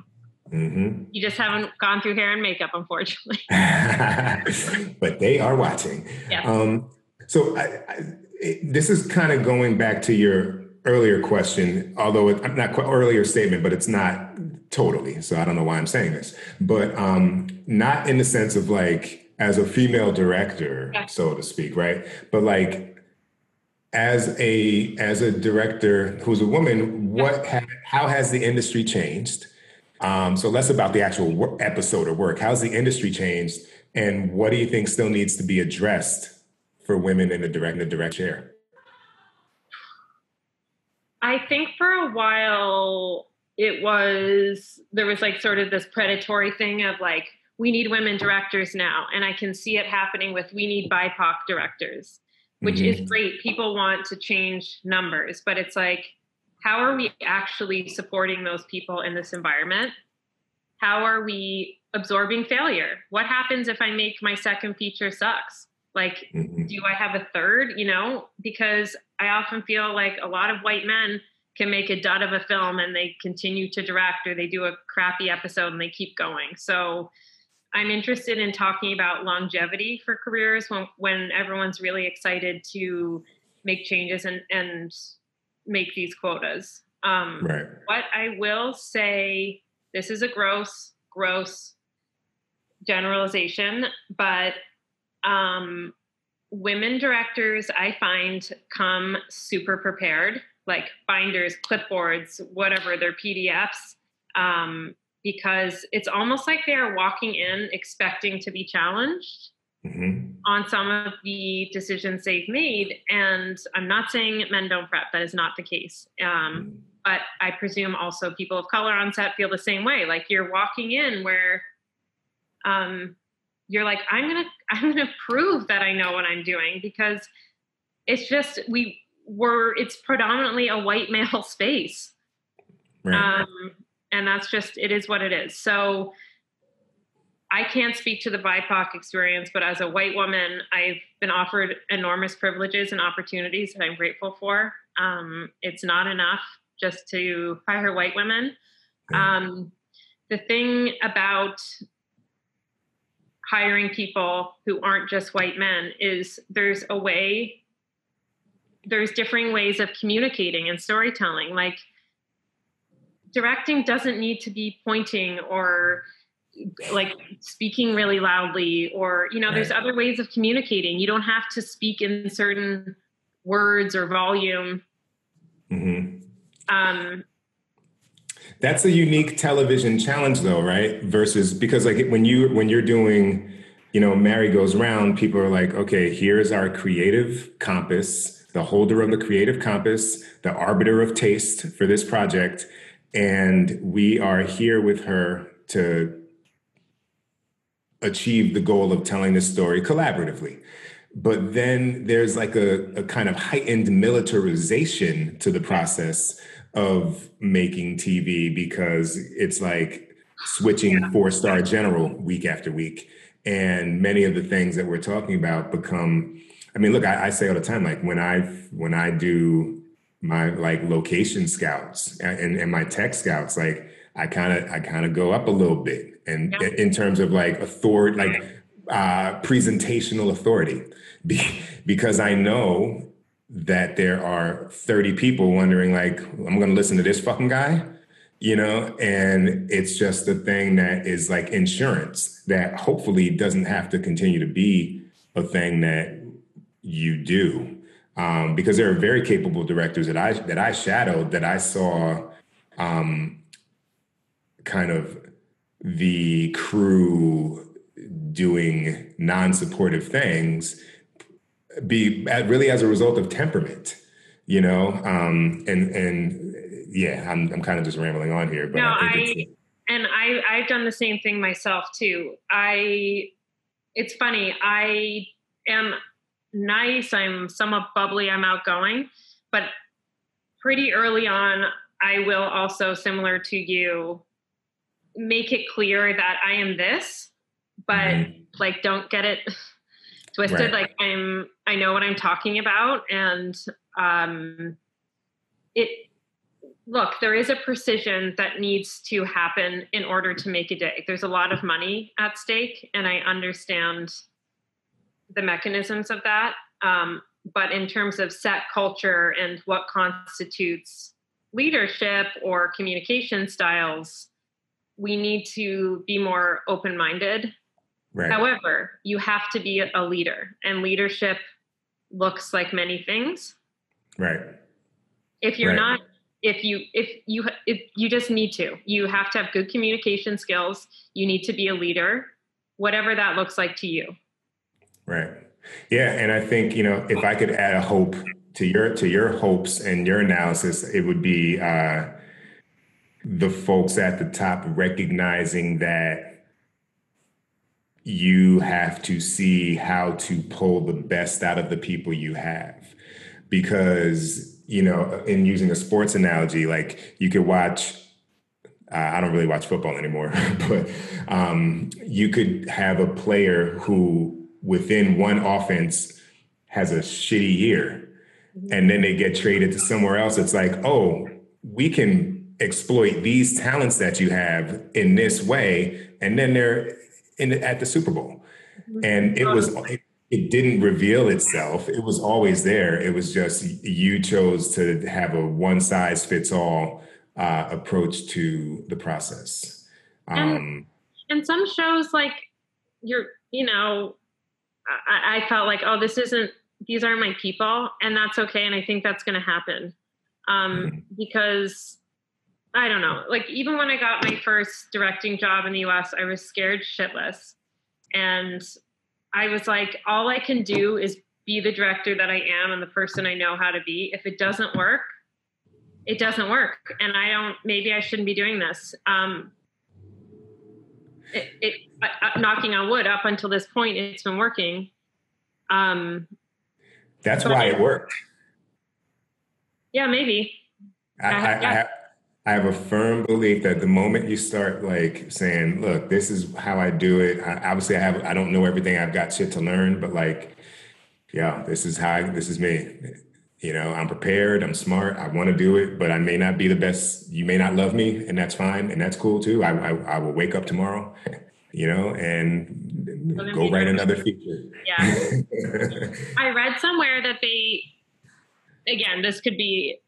S1: Mm-hmm. You just haven't gone through hair and makeup, unfortunately.
S3: but they are watching.
S1: Yeah.
S3: Um, so I, I, it, this is kind of going back to your earlier question, although it, not quite earlier statement, but it's not totally. So I don't know why I'm saying this, but um, not in the sense of like as a female director, yeah. so to speak, right? But like as a as a director who's a woman, what ha, how has the industry changed? Um, so less about the actual episode or work. How's the industry changed, and what do you think still needs to be addressed for women in the direct in the direct share?
S1: I think for a while it was there was like sort of this predatory thing of like we need women directors now. And I can see it happening with we need BIPOC directors which mm-hmm. is great. People want to change numbers but it's like how are we actually supporting those people in this environment? How are we absorbing failure? What happens if I make my second feature sucks like, mm-hmm. do I have a third? You know, because I often feel like a lot of white men can make a dud of a film and they continue to direct or they do a crappy episode and they keep going. So I'm interested in talking about longevity for careers when, when everyone's really excited to make changes and, and make these quotas. Um, right. What I will say, this is a gross, gross generalization, but um, women directors I find come super prepared, like binders, clipboards, whatever, their PDFs, um, because it's almost like they are walking in expecting to be challenged mm-hmm. on some of the decisions they've made. And I'm not saying men don't prep, that is not the case. Um, mm-hmm. but I presume also people of color on set feel the same way. Like you're walking in where um, you're like i'm gonna i'm gonna prove that i know what i'm doing because it's just we were it's predominantly a white male space. Right. um, and that's just it is what it is. So i can't speak to the bipoc experience but as a white woman i've been offered enormous privileges and opportunities that i'm grateful for. Um, it's not enough just to hire white women. Um, the thing about hiring people who aren't just white men is there's a way there's differing ways of communicating and storytelling. Like directing doesn't need to be pointing or like speaking really loudly or you know there's other ways of communicating. You don't have to speak in certain words or volume. Mm-hmm. um,
S3: that's a unique television challenge though, right? Versus because like when you when you're doing, you know, Mary goes round, people are like, okay, here's our creative compass, the holder of the creative compass, the arbiter of taste for this project, and we are here with her to achieve the goal of telling this story collaboratively but then there's like a, a, kind of heightened militarization to the process of making TV because it's like switching yeah. four star general week after week. and many of the things that we're talking about become i mean look I, I, say all the time like when i when i do my like location scouts and, and my tech scouts like i kind of i kind of go up a little bit and yeah. in terms of like authority like uh presentational authority Be- because i know that there are 30 people wondering like i'm going to listen to this fucking guy you know? And it's just the thing that is like insurance that hopefully doesn't have to continue to be a thing that you do. Um, because there are very capable directors that i that i shadowed that i saw um, kind of the crew doing non-supportive things be really as a result of temperament you know um, and and yeah, I'm I'm kind of just rambling on here, but
S1: no,
S3: I,
S1: I and I I've done the same thing myself too. I it's funny. I am nice. I'm somewhat bubbly. I'm outgoing, but pretty early on, I will also, similar to you, make it clear that I am this, but mm-hmm. like don't get it twisted. Right. Like I'm, I know what I'm talking about, and um, it look, there is a precision that needs to happen in order to make a day. There's a lot of money at stake, and I understand the mechanisms of that. Um, but in terms of set culture and what constitutes leadership or communication styles, we need to be more open minded. Right. However, you have to be a leader, and leadership looks like many things.
S3: Right.
S1: If you're right. not if you if you if you just need to you have to have good communication skills you need to be a leader whatever that looks like to you
S3: right yeah and i think you know if i could add a hope to your to your hopes and your analysis it would be uh the folks at the top recognizing that you have to see how to pull the best out of the people you have because you know, in using a sports analogy, like you could watch. Uh, I don't really watch football anymore, but um, you could have a player who, within one offense, has a shitty year, and then they get traded to somewhere else. It's like, oh, we can exploit these talents that you have in this way, and then they're in at the Super Bowl. And it was it didn't reveal itself. It was always there. It was just you chose to have a one size fits all uh, approach to the process.
S1: Um, and, and some shows, like you're, you know, I, I, felt like, oh, this isn't, these aren't my people, and that's okay. And I think that's going to happen um, mm-hmm. because I don't know. Like even when I got my first directing job in the U.S., I was scared shitless, and I was like, all I can do is be the director that I am and the person I know how to be. If it doesn't work, it doesn't work. And I don't, maybe I shouldn't be doing this. Um, it, it uh, uh knocking on wood up until this point, it's been working. Um,
S3: That's why it worked.
S1: Yeah, maybe.
S3: I, I, I, have, I have a firm belief that the moment you start like saying, "Look, this is how I do it." I, obviously, I have I don't know everything. I've got shit to learn, but like, yeah, this is how I, this is me. You know, I'm prepared. I'm smart. I want to do it, but I may not be the best. You may not love me, and that's fine, and that's cool too. I I, I will wake up tomorrow, you know, and go write another feature.
S1: Yeah, I read somewhere that they, again, this could be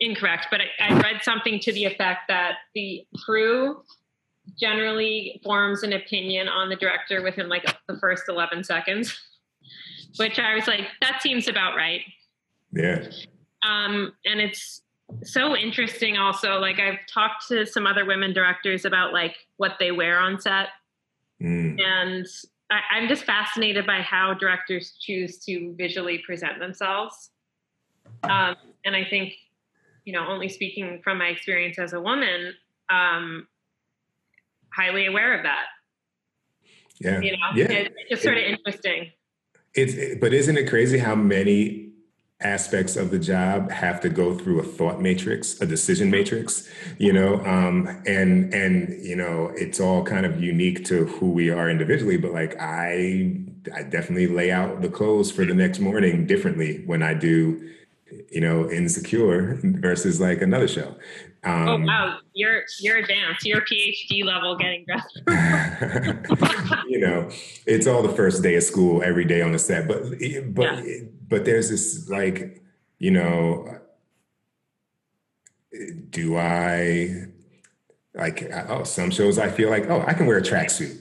S1: incorrect, but I, I read something to the effect that the crew generally forms an opinion on the director within like the first 11 seconds, which I was like, that seems about right.
S3: Yeah.
S1: Um, and it's so interesting also. Like I've talked to some other women directors about like what they wear on set. Mm. And I, I'm just fascinated by how directors choose to visually present themselves. Um, and I think you know, only speaking from my experience as a woman, um, highly aware of that.
S3: Yeah.
S1: You know, yeah. it's just sort of interesting.
S3: It's, but isn't it crazy how many aspects of the job have to go through a thought matrix, a decision matrix, you know, um, and and you know, it's all kind of unique to who we are individually. But like I, I definitely lay out the clothes for the next morning differently when I do, you know, insecure versus like another show.
S1: Um, oh wow, you're you're advanced. You're PhD level getting dressed.
S3: you know, it's all the first day of school every day on the set, but but yeah. but there's this like, you know, do I like oh some shows I feel like oh I can wear a tracksuit.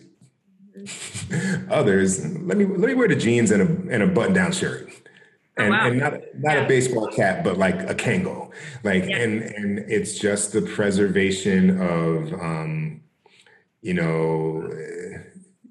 S3: Mm-hmm. Others let me let me wear the jeans and a and a button down shirt. Oh, and, wow. and not not yeah. a baseball cap, but like a Kangol, like yeah. and and it's just the preservation of, um, you know,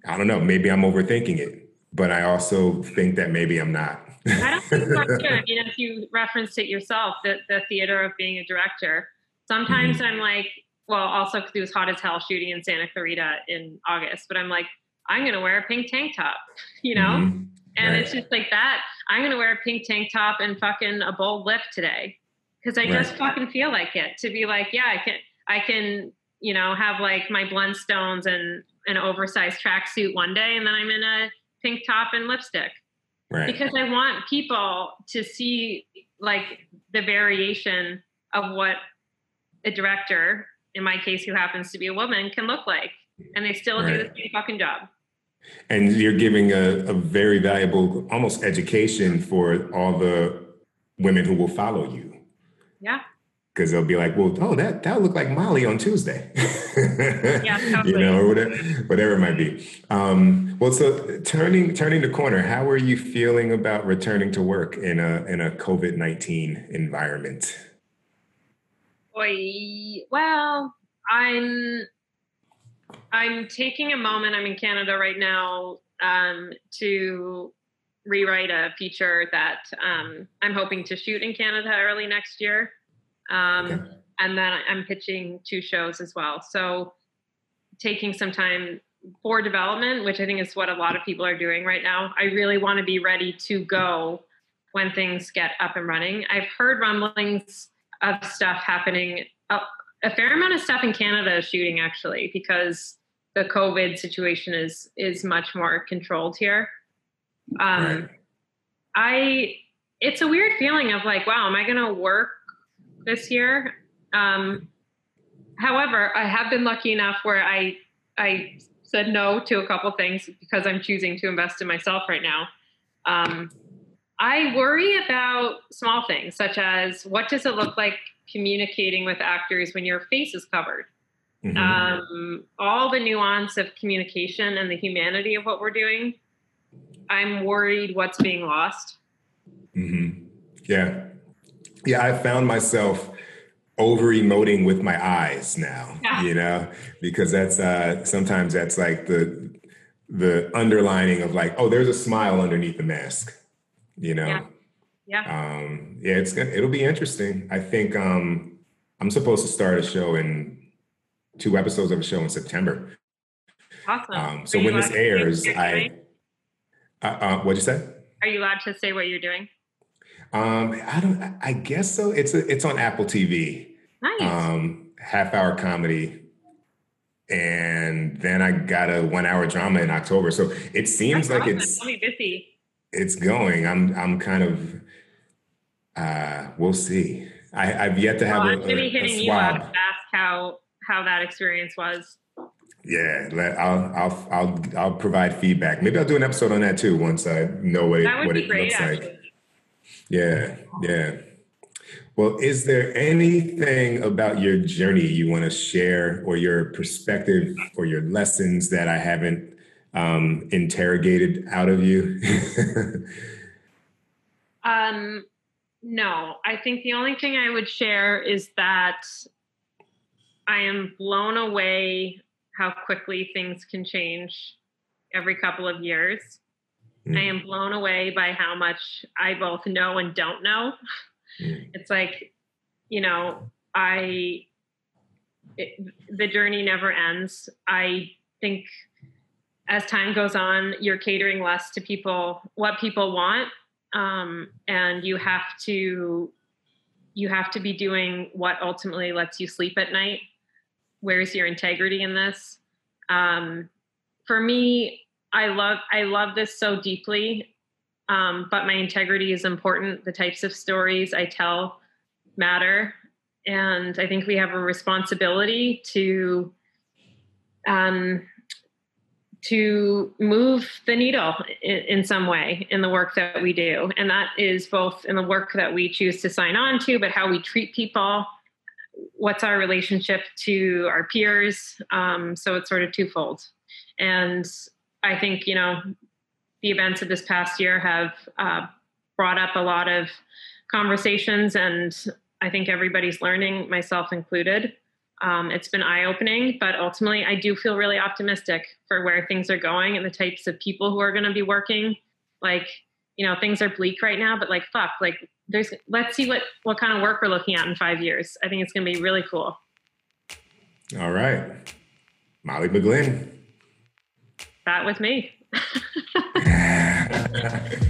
S3: I don't know. Maybe I'm overthinking it, but I also think that maybe I'm not.
S1: I don't think that's true. I mean, if you referenced it yourself, the the theater of being a director. Sometimes mm-hmm. I'm like, well, also because it was hot as hell shooting in Santa Clarita in August, but I'm like, I'm going to wear a pink tank top, you know. Mm-hmm. And right. it's just like that. I'm going to wear a pink tank top and fucking a bold lip today because I right. just fucking feel like it to be like, yeah, I can, I can, you know, have like my Blundstones and an oversized tracksuit one day, and then I'm in a pink top and lipstick. Right. Because I want people to see like the variation of what a director, in my case, who happens to be a woman, can look like, and they still right. do the same fucking job
S3: and you're giving a, a very valuable almost education for all the women who will follow you.
S1: Yeah.
S3: Because they'll be like well oh that that looked like molly on tuesday. Yeah totally. you know or whatever, whatever it might be. Um, well so turning turning the corner how are you feeling about returning to work in a in a covid-19 environment?
S1: Boy, well i'm I'm taking a moment. I'm in Canada right now um, to rewrite a feature that um, I'm hoping to shoot in Canada early next year. Um, okay. And then I'm pitching two shows as well. So taking some time for development, which I think is what a lot of people are doing right now. I really want to be ready to go when things get up and running. I've heard rumblings of stuff happening. A fair amount of stuff in Canada is shooting actually because the COVID situation is is much more controlled here. Um, right. I it's a weird feeling of like, wow, am I going to work this year? Um, however, I have been lucky enough where I I said no to a couple things because I'm choosing to invest in myself right now. Um, I worry about small things such as what does it look like communicating with actors when your face is covered? Mm-hmm. Um, all the nuance of communication and the humanity of what we're doing. I'm worried what's being lost.
S3: Mm-hmm. Yeah. Yeah, I found myself over emoting with my eyes now, yeah. you know, because that's uh sometimes that's like the the underlining of like, oh, there's a smile underneath the mask, you know.
S1: Yeah. Yeah.
S3: Um, yeah, it's gonna it'll be interesting. I think um I'm supposed to start a show in two episodes of a show in September.
S1: Awesome. Um,
S3: so when this airs, I uh, uh, what'd you say?
S1: Are you allowed to say what you're doing?
S3: Um, I don't. I guess so. It's a, it's on Apple TV.
S1: Nice.
S3: Um, half hour comedy, and then I got a one hour drama in October. So it seems That's like awesome.
S1: it's busy.
S3: It's going. I'm I'm kind of. Uh, we'll see. I, have yet to have well, a, I'm
S1: a, hitting a. You up, ask how how that experience was.
S3: Yeah, I'll I'll I'll I'll provide feedback. Maybe I'll do an episode on that too once I know what it, what it great, looks actually. like. Yeah, yeah. Well, is there anything about your journey you want to share, or your perspective, or your lessons that I haven't um, interrogated out of you?
S1: um, no, I think the only thing I would share is that I am blown away how quickly things can change every couple of years. Mm. I am blown away by how much I both know and don't know. Mm. It's like, you know, I, it, the journey never ends. I think as time goes on, you're catering less to people, what people want. um, and you have to you have to be doing what ultimately lets you sleep at night. Where's your integrity in this? Um, for me, I love I love this so deeply, um, but my integrity is important. The types of stories I tell matter, and I think we have a responsibility to um, to move the needle in, in, some way in the work that we do. And that is both in the work that we choose to sign on to, but how we treat people. What's our relationship to our peers? Um, so it's sort of twofold. And I think, you know, the events of this past year have uh, brought up a lot of conversations, and I think everybody's learning, myself included. Um, it's been eye opening, but ultimately, I do feel really optimistic for where things are going and the types of people who are going to be working. Like, you know, things are bleak right now, but like, fuck, like, there's, let's see what, what kind of work we're looking at in five years. I think it's going to be really cool.
S3: All right. Molly McGlynn.
S1: That was me.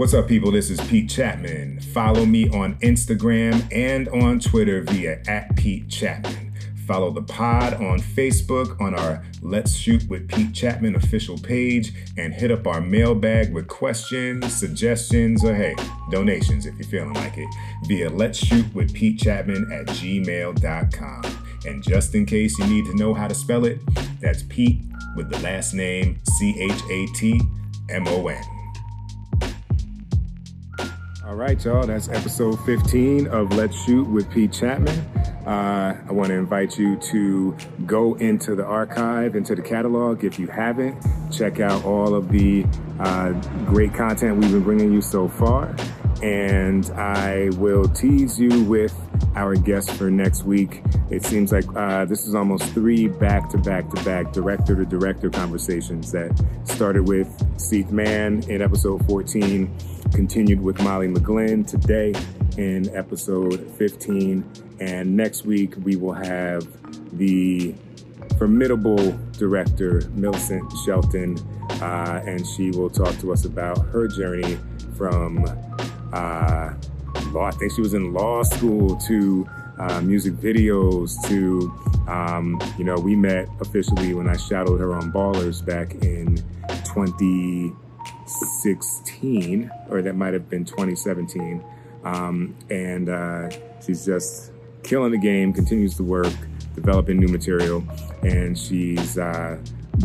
S3: What's up, people? This is Pete Chatmon. Follow me on Instagram and on Twitter via at Pete Chatmon. Follow the pod on Facebook on our Let's Shoot with Pete Chatmon official page and hit up our mailbag with questions, suggestions, or hey, donations if you're feeling like it via Let's Shoot with Pete Chatmon at gmail.com. And just in case you need to know how to spell it, that's Pete with the last name C H A T M O N. All right, y'all. That's episode 15 of Let's Shoot with Pete Chatmon. Uh, I want to invite you to go into the archive, into the catalog. If you haven't, check out all of the uh, great content we've been bringing you so far. And I will tease you with our guest for next week. It seems like uh, this is almost three back to back to back director to director conversations that started with Steve Mann in episode 14 continued with Molly McGlynn today in episode 15. And next week, we will have the formidable director, Millicent Shelton, uh, and she will talk to us about her journey from uh, law. I think she was in law school to uh, music videos to, um, you know, we met officially when I shadowed her on Ballers back in 2016, or that might have been 2017. Um, and uh, she's just killing the game, continues to work, developing new material, and she's uh,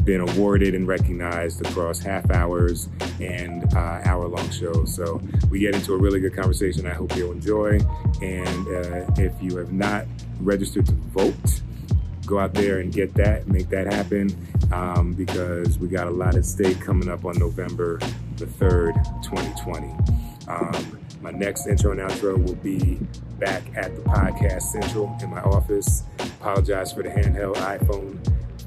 S3: been awarded and recognized across half hours and uh, hour long shows. So we get into a really good conversation. I hope you'll enjoy. And uh, if you have not registered to vote, go out there and get that, make that happen, um, because we got a lot at stake coming up on November the 3rd, 2020. Um, my next intro and outro will be back at the Podcast Central in my office. Apologize for the handheld iPhone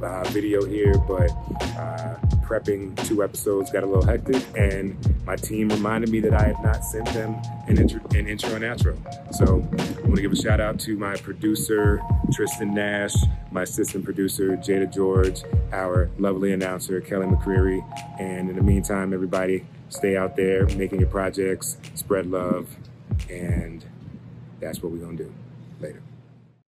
S3: uh, video here, but uh, prepping two episodes got a little hectic, and my team reminded me that I had not sent them an intro, an intro and outro. So I want to give a shout out to my producer, Tristan Nash, my assistant producer, Jada George, our lovely announcer, Kelly McCreary. And in the meantime, everybody, stay out there making your projects, spread love, and that's what we're going to do.